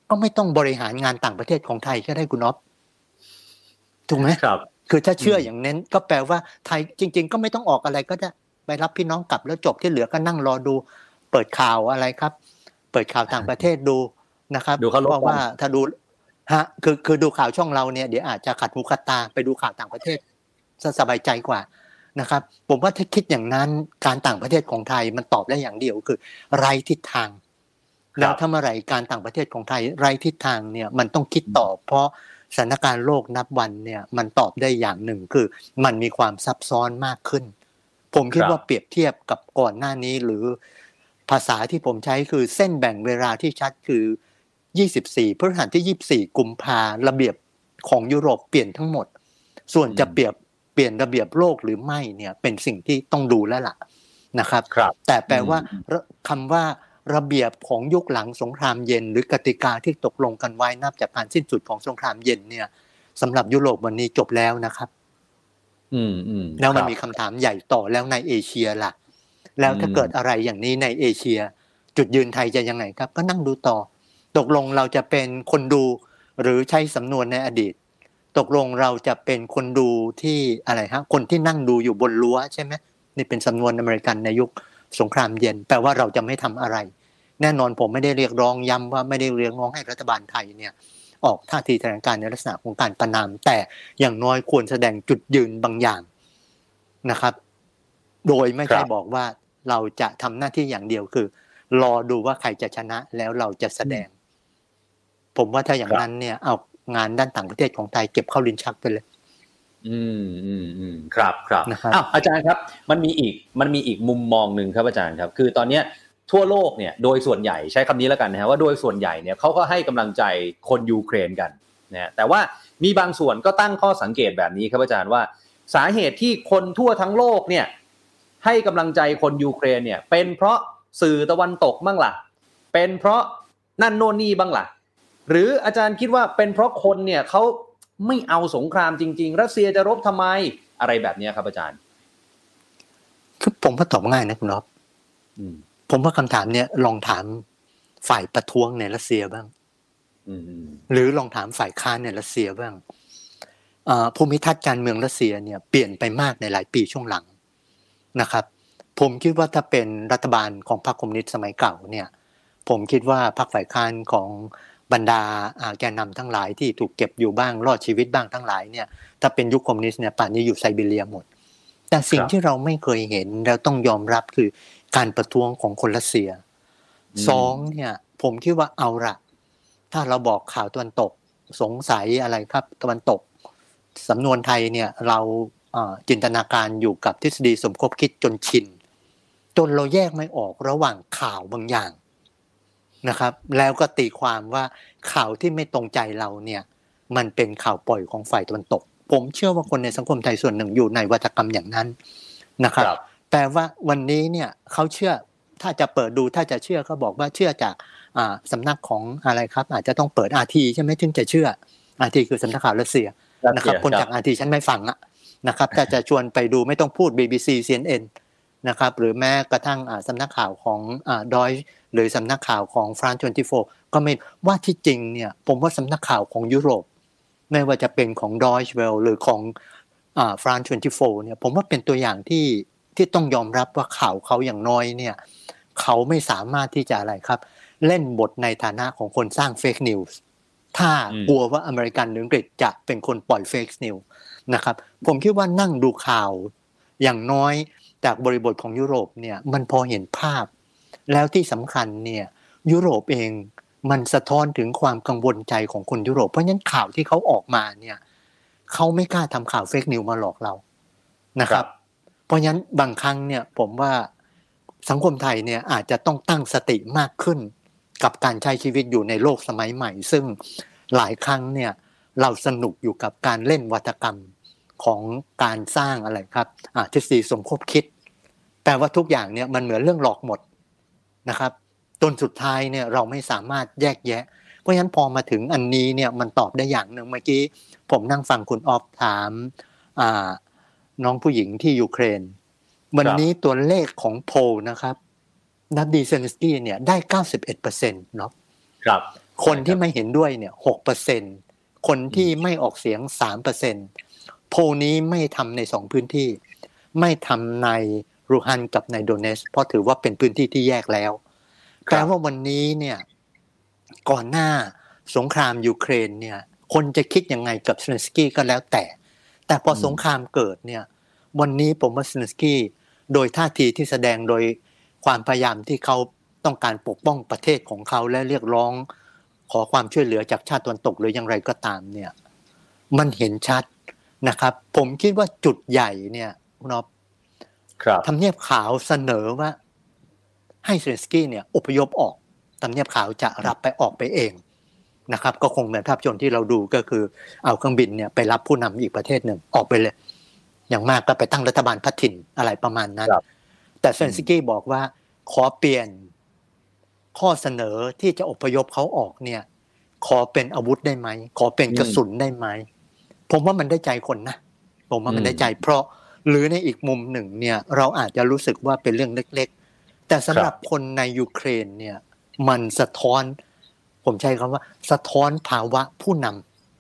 ก็ไม่ต้องบริหารงานต่างประเทศของไทยก็ได้คุณอ๊อฟถูกไหมครับ คือถ้าเชื่ออมอย่างนั้นก็แปลว่าไทยจริง ๆ ก็ไม่ต้องออกอะไรก็ได้ไปรับพี่น้องกลับแล้วจบที่เหลือก็นั่งรอดู เปิดข่าวอะไรครับ เปิดข่าวต่างประเทศดูนะครับดูเขารบเพราะว่ากันถ้าดู ฮะคือคือดูข่าวช่องเราเนี่ยเดี๋ยวอาจจะขัดหูขัดตาไปดูข่าวต่างประเทศจะสบายใจกว่านะครับ ผมว่าถ้าคิดอย่างนั้นการต่างประเทศของไทยมันตอบได้อย่างเดียวคือ ไรทิศทางแล้วถ้าเมื่อไหร่การต่างประเทศของไทยไรทิศทางเนี่ยมันต้องคิดต่อ เพราะสถานการณ์โลกนับวันเนี่ยมันตอบได้อย่างหนึ่งคือ มันมีความซับซ้อนมากขึ้น ผมคิดครับว่าเปรียบเทียบกับก่อนหน้านี้หรือภาษาที่ผมใช้คือเส้นแบ่งเวลาที่ชัดคือ 24พฤหัสที่ 24 กุมภาระเบียบของยุโรปเปลี่ยนทั้งหมด ส่วนจะอืมเปรียบเปลี่ยนระเบียบโลกหรือไม่เนี่ยเป็นสิ่งที่ต้องดูแล้วล่ะนะครับครับแต่แปลว่าอืมระคำว่าระเบียบของยุคหลังสงครามเย็น หรือกติกาที่ตกลงกันไว้นับจากการสิ้นสุดของสงครามเย็นเนี่ยสำหรับยุโรปวันนี้จบแล้วนะครับ อืมอืมแล้วมันครับมีคำถามใหญ่ต่อแล้วในเอเชียล่ะ แล้วถ้าอืมเกิดอะไรอย่างนี้ในเอเชีย จุดยืนไทยจะยังไงครับ ก็นั่งดูต่อ ตกลงเราจะเป็นคนดูหรือใช้สำนวนในอดีต ตกลงเราจะเป็นคนดูที่อะไรฮะคนที่นั่งดูอยู่บนรั้วใช่ไหมนี่เป็นสำนวนอเมริกันในยุคสงครามเย็น แปลว่าเราจะไม่ทำอะไร แน่นอนผมไม่ได้เรียกร้องย้ำว่าไม่ได้เรียกร้องให้รัฐบาลไทยเนี่ยออกท่าทีแถลงการในลักษณะของการประนาม แต่อย่างน้อยควรแสดงจุดยืนบางอย่างนะครับ โดยไม่ใช่บบอกว่าเราจะทำหน้าที่อย่างเดียวคือ รอดูว่าใครจะชนะแล้วเราจะแสดง ผมว่าถ้าอย่างนั้นเนี่ยเอางานด้านต่างประเทศของไทยเก็บเข้าลิ้นชักไปเลย อืมอืมอืมครับครับนะครับอ้าวอาจารย์ครับ มันมีอีกมันมีอีกมุมมองหนึ่งครับอาจารย์ครับ คือตอนเนี้ยทั่วโลกเนี่ยโดยส่วนใหญ่ใช้คำนี้แล้วกันนะฮะว่าโดยส่วนใหญ่เนี่ยเขาก็ให้กำลังใจคนยูเครนกันนะฮะแต่ว่ามีบางส่วนก็ตั้งข้อสังเกตแบบนี้ครับอาจารย์ว่า สาเหตุที่คนทั่วทั้งโลกเนี่ยให้กำลังใจคนยูเครนเนี่ยเป็นเพราะสื่อตะวันตกบ้างล่ะ เป็นเพราะนั่นโน่นนี่บ้างล่ะ หรืออาจารย์คิดว่าเป็นเพราะคนเนี่ยเขาไม่เอาสงครามจริง ๆ รัสเซียจะรบทำไมอะไรแบบเนี้ยครับอาจารย์ คือผมก็ตอบง่ายนะคุณน็อปอืมผมว่าคำถามเนี่ยลองถามฝ่ายประท้วงในรัสเซียบ้างอืมอืมหรือลองถามฝ่ายค้านในรัสเซียบ้างเอ่อภูมิทัศน์การเมืองรัสเซียเนี่ยเปลี่ยนไปมากในหลายปีช่วงหลังนะครับ ผมคิดว่าถ้าเป็นรัฐบาลของพรรคคอมมิวนิสต์สมัยเก่าเนี่ย ผมคิดว่าพรรคฝ่ายค้านของ บรรดาอ่าแกนนำทั้งหลายที่ถูกเก็บอยู่บ้างรอดชีวิตบ้างทั้งหลายเนี่ยถ้าเป็นยุคคอมมิวนิสต์เนี่ยป่านนี้อยู่ไซบีเรียหมด แต่สิ่งที่เราไม่เคยเห็นแล้วต้องยอมรับคือการประท้วงของคนรัสเซียสองเนี่ยผมคิดว่าเอาละถ้าเราบอกข่าวตะวันตกสงสัยอะไรครับตะวันตกสำนวนไทยเนี่ยเราเอ่อจินตนาการอยู่กับทฤษฎีสมคบคิดจนชิน จนเราแยกไม่ออกระหว่างข่าวบางอย่าง นะครับ แล้วก็ตีความว่าข่าวที่ไม่ตรงใจเราเนี่ยมันเป็นข่าวปล่อยของฝ่ายตะวันตก ผมเชื่อว่าคนในสังคมไทยส่วนหนึ่งอยู่ในวัฒกรรมอย่างนั้นนะครับครับแปลว่าวันนี้เนี่ยเขาเชื่อถ้าจะเปิดดูถ้าจะเชื่อเขาบอกว่าเชื่อจากอ่าสำนักของอะไรครับ อาจจะต้องเปิดอาทีใช่ไหมถึงจะเชื่ออาทีคือสำนักข่าวรัสเซียนะครับคนจากอาทีฉันไม่ฟังอะนะครับถ้าจะชวนไปดูไม่ต้องพูด BBC CNN นะครับหรือแม้กระทั่งอ่าสำนักข่าวของอ่าดอย หรือสำนักข่าวของฟรานซ์24ก็ไม่ว่าที่จริงเนี่ยผมว่าสำนักข่าวของยุโรป ไม่ว่าจะเป็นของดอยเวลหรือของอ่าฟรานซ์24เนี่ยผมว่าเป็นตัวอย่างที่ที่ต้องยอมรับว่าข่าวเขาอย่างน้อยเนี่ยเขาไม่สามารถที่จะอะไรครับ เล่นบทในฐานะของคนสร้างเฟกนิวส์ถ้าอืมกลัวว่าอเมริกันหรืออังกฤษจะเป็นคนปล่อยเฟกนิวส์นะครับผมคิดว่านั่งดูข่าวอย่างน้อยจากบริบทของยุโรปเนี่ยมันพอเห็นภาพ แล้วที่สำคัญเนี่ยยุโรปเองมันสะท้อนถึงความกังวลใจของคนยุโรป เพราะฉะนั้นข่าวที่เขาออกมาเนี่ยเขาไม่กล้าทำข่าวเฟกนิวมาหลอกเรานะครับ เพราะฉะนั้นบางครั้งเนี่ยผมว่าสังคมไทยเนี่ยอาจจะต้องตั้งสติมากขึ้น กับการใช้ชีวิตอยู่ในโลกสมัยใหม่ ซึ่งหลายครั้งเนี่ยเราสนุกอยู่กับการเล่นวัตกรรมของการสร้างอะไรครับอ่าทฤษฎีสมคบคิดแปลว่าทุกอย่างเนี่ยมันเหมือนเรื่องหลอกหมด นะครับจนสุดท้ายเนี่ยเราไม่สามารถแยกแยะ เพราะฉะนั้นพอมาถึงอันนี้เนี่ยมันตอบได้อย่างหนึ่งเมื่อกี้ ผมนั่งฟังคุณออฟถามอ่าน้องผู้หญิงที่ยูเครน วันนี้ตัวเลขของโพลนะครับประธานาธิบดีเซเลนสกี้เนี่ยได้91%เนาะครับคนที่ไม่เห็นด้วยเนี่ยหกเปอร์เซ็นต์คนที่ไม่ออกเสียงสามเปอร์เซ็นต์โพลนี้ไม่ทำในสองพื้นที่ ไม่ทำใน ลูฮันสก์กับในโดเนตสก์เพราะถือว่าเป็นพื้นที่ที่แยกแล้วแปลว่าวันนี้เนี่ยก่อนหน้าสงครามยูเครนเนี่ย คนจะคิดยังไงกับเซเลนสกี้ก็แล้วแต่ แต่พอสงครามเกิดเนี่ย วันนี้ผมว่าเซเลนสกี้โดยท่าทีที่แสดงโดยความพยายามที่เขาต้องการปกป้องประเทศของเขาและเรียกร้อง ขอความช่วยเหลือจากชาติตะวันตกหรืออย่างไรก็ตามเนี่ย มันเห็นชัดนะครับ ผมคิดว่าจุดใหญ่เนี่ยคุณอ๊อฟครับ ทำเนียบขาวเสนอว่า ให้เซเลนสกี้เนี่ยอพยพออกทำเนียบขาวจะรับไปออกไปเองนะครับ ก็คงเหมือนภาพยนตร์ที่เราดูก็คือเอาเครื่องบินเนี่ยไปรับผู้นำอีกประเทศหนึ่งออกไปเลย อย่างมากก็ไปตั้งรัฐบาลพัฒถิ่นอะไรประมาณนั้นครับแต่เซเลนสกี้บอกว่าขอเปลี่ยนข้อเสนอที่จะอพยพเขาออกเนี่ย ขอเป็นอาวุธได้ไหม ขอเป็นกระสุนได้ไหม ผมว่ามันได้ใจคนนะ ผมว่ามันได้ใจ เพราะ หรือในอีกมุมหนึ่งเนี่ยเราอาจจะรู้สึกว่าเป็นเรื่องเล็ก ๆ แต่สำหรับคนในยูเครนเนี่ยมันสะท้อน ผมใช้คำว่า สะท้อนภาวะผู้น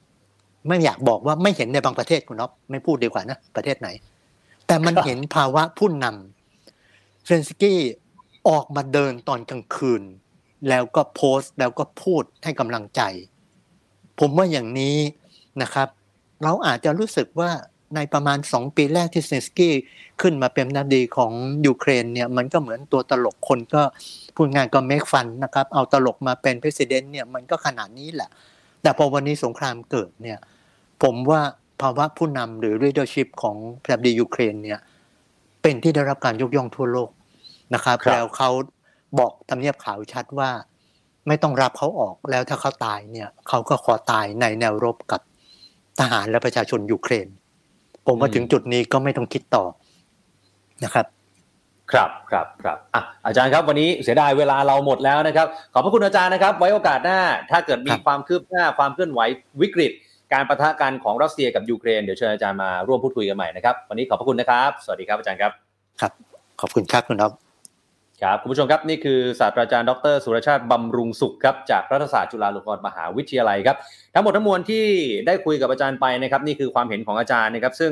ำไม่อยากบอกว่าไม่เห็นในบางประเทศคุณอ๊อฟไม่พูดดีกว่านะประเทศไหน แต่มันครับเห็นภาวะผู้นำเซเลนสกี้ออกมาเดินตอนกลางคืน แล้วก็โพสต์แล้วก็พูดให้กำลังใจ ผมว่าอย่างนี้นะครับ เราอาจจะรู้สึกว่า ในประมาณสองปีแรกที่เซเลนสกี้ขึ้นมาเป็นประธานาธิบดีของยูเครนเนี่ยมันก็เหมือนตัวตลกคนก็พูดงานก็ make fun นะครับเอาตลกมาเป็นประธานเนี่ยมันก็ขนาดนี้แหละ แต่พอวันนี้สงครามเกิดเนี่ยผมว่าภาวะผู้นำหรือ leadership ของประธานาธิบดียูเครนเนี่ยเป็นที่ได้รับการยกย่องทั่วโลกนะครับครับแล้วเขาบอกทำเนียบขาวชัดว่า ไม่ต้องรับเขาออกแล้วถ้าเขาตายเนี่ยเขาก็ขอตายในแนวรบกับทหารและประชาชนยูเครน ผมว่าอืมถึงจุดนี้ก็ไม่ต้องคิดต่อนะครับครับครับครับอะอาจารย์ครับวันนี้เสียดายเวลาเราหมดแล้วนะครับ ขอบพระคุณอาจารย์นะครับ ไว้โอกาสหน้า ถ้าเกิดมีครับความคืบหน้าความเคลื่อนไหววิกฤต การประทะกันของรัสเซียกับยูเครนเดี๋ยวเชิญอาจารย์มาร่วมพูดคุยกันใหม่นะครับวันนี้ขอบพระคุณนะครับ สวัสดีครับอาจารย์ครับครับ ขอบคุณครับคุณอ๊อฟ ครับคุณผู้ชมครับนี่คือศาสตราจารย์ดร สุรชาติบำรุงสุขครับจากรัฐศาสตร์จุฬาลงกรณ์มหาวิทยาลัยครับทั้งหมดทั้งมวลที่ได้คุยกับอาจารย์ไปนะครับนี่คือความเห็นของอาจารย์นะครับซึ่ง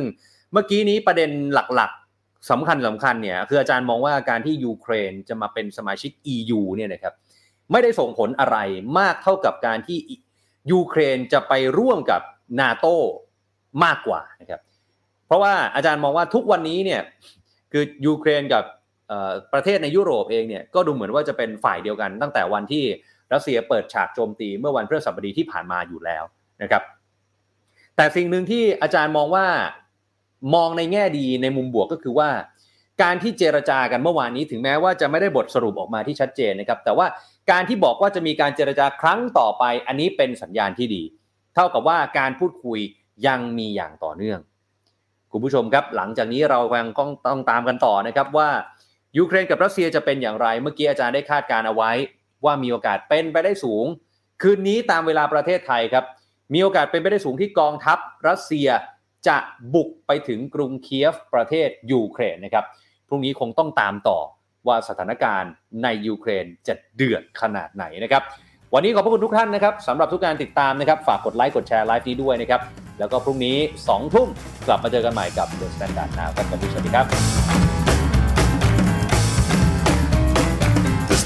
เมื่อกี้นี้ประเด็นหลักๆสำคัญสำคัญเนี่ยคืออาจารย์มองว่าการที่ยูเครนจะมาเป็นสมาชิก EU เนี่ยนะครับไม่ได้ส่งผลอะไรมากเท่ากับการที่ยูเครนจะไปร่วมกับนาโตมากกว่านะครับเพราะว่าอาจารย์มองว่าทุกวันนี้เนี่ยคือยูเครนกับ ประเทศในยุโรปเองเนี่ยก็ดูเหมือนว่าจะเป็นฝ่ายเดียวกันตั้งแต่วันที่รัสเซียเปิดฉากโจมตีเมื่อวันพฤหัสบดีที่ผ่านมาอยู่แล้วนะครับ แต่สิ่งหนึ่งที่อาจารย์มองว่ามองในแง่ดีในมุมบวกก็คือว่า การที่เจรจากันเมื่อวานนี้ถึงแม้ว่าจะไม่ได้บทสรุปออกมาที่ชัดเจนนะครับ แต่ว่าการที่บอกว่าจะมีการเจรจาครั้งต่อไป อันนี้เป็นสัญญาณที่ดี เท่ากับว่าการพูดคุยยังมีอย่างต่อเนื่อง คุณผู้ชมครับ หลังจากนี้เรายังต้องต้องตามกันต่อนะครับว่า ยูเครนกับรัสเซียจะเป็นอย่างไร เมื่อกี้อาจารย์ได้คาดการณ์เอาไว้ ว่ามีโอกาสเป็นไปได้สูง คืนนี้ตามเวลาประเทศไทยครับ มีโอกาสเป็นไปได้สูงที่กองทัพรัสเซียจะบุกไปถึงกรุงเคียฟประเทศยูเครนนะครับพรุ่งนี้คงต้องตามต่อว่าสถานการณ์ในยูเครนจะเดือดขนาดไหนนะครับ วันนี้ขอบพระคุณทุกท่านนะครับสำหรับทุกการติดตามนะครับ ฝากกดไลค์กดแชร์ไลฟ์นี้ด้วยนะครับ แล้วก็พรุ่งนี้2ทุ่มกลับมาเจอกันใหม่กับ The Standard Now ครับวันนี้สวัสดีครับ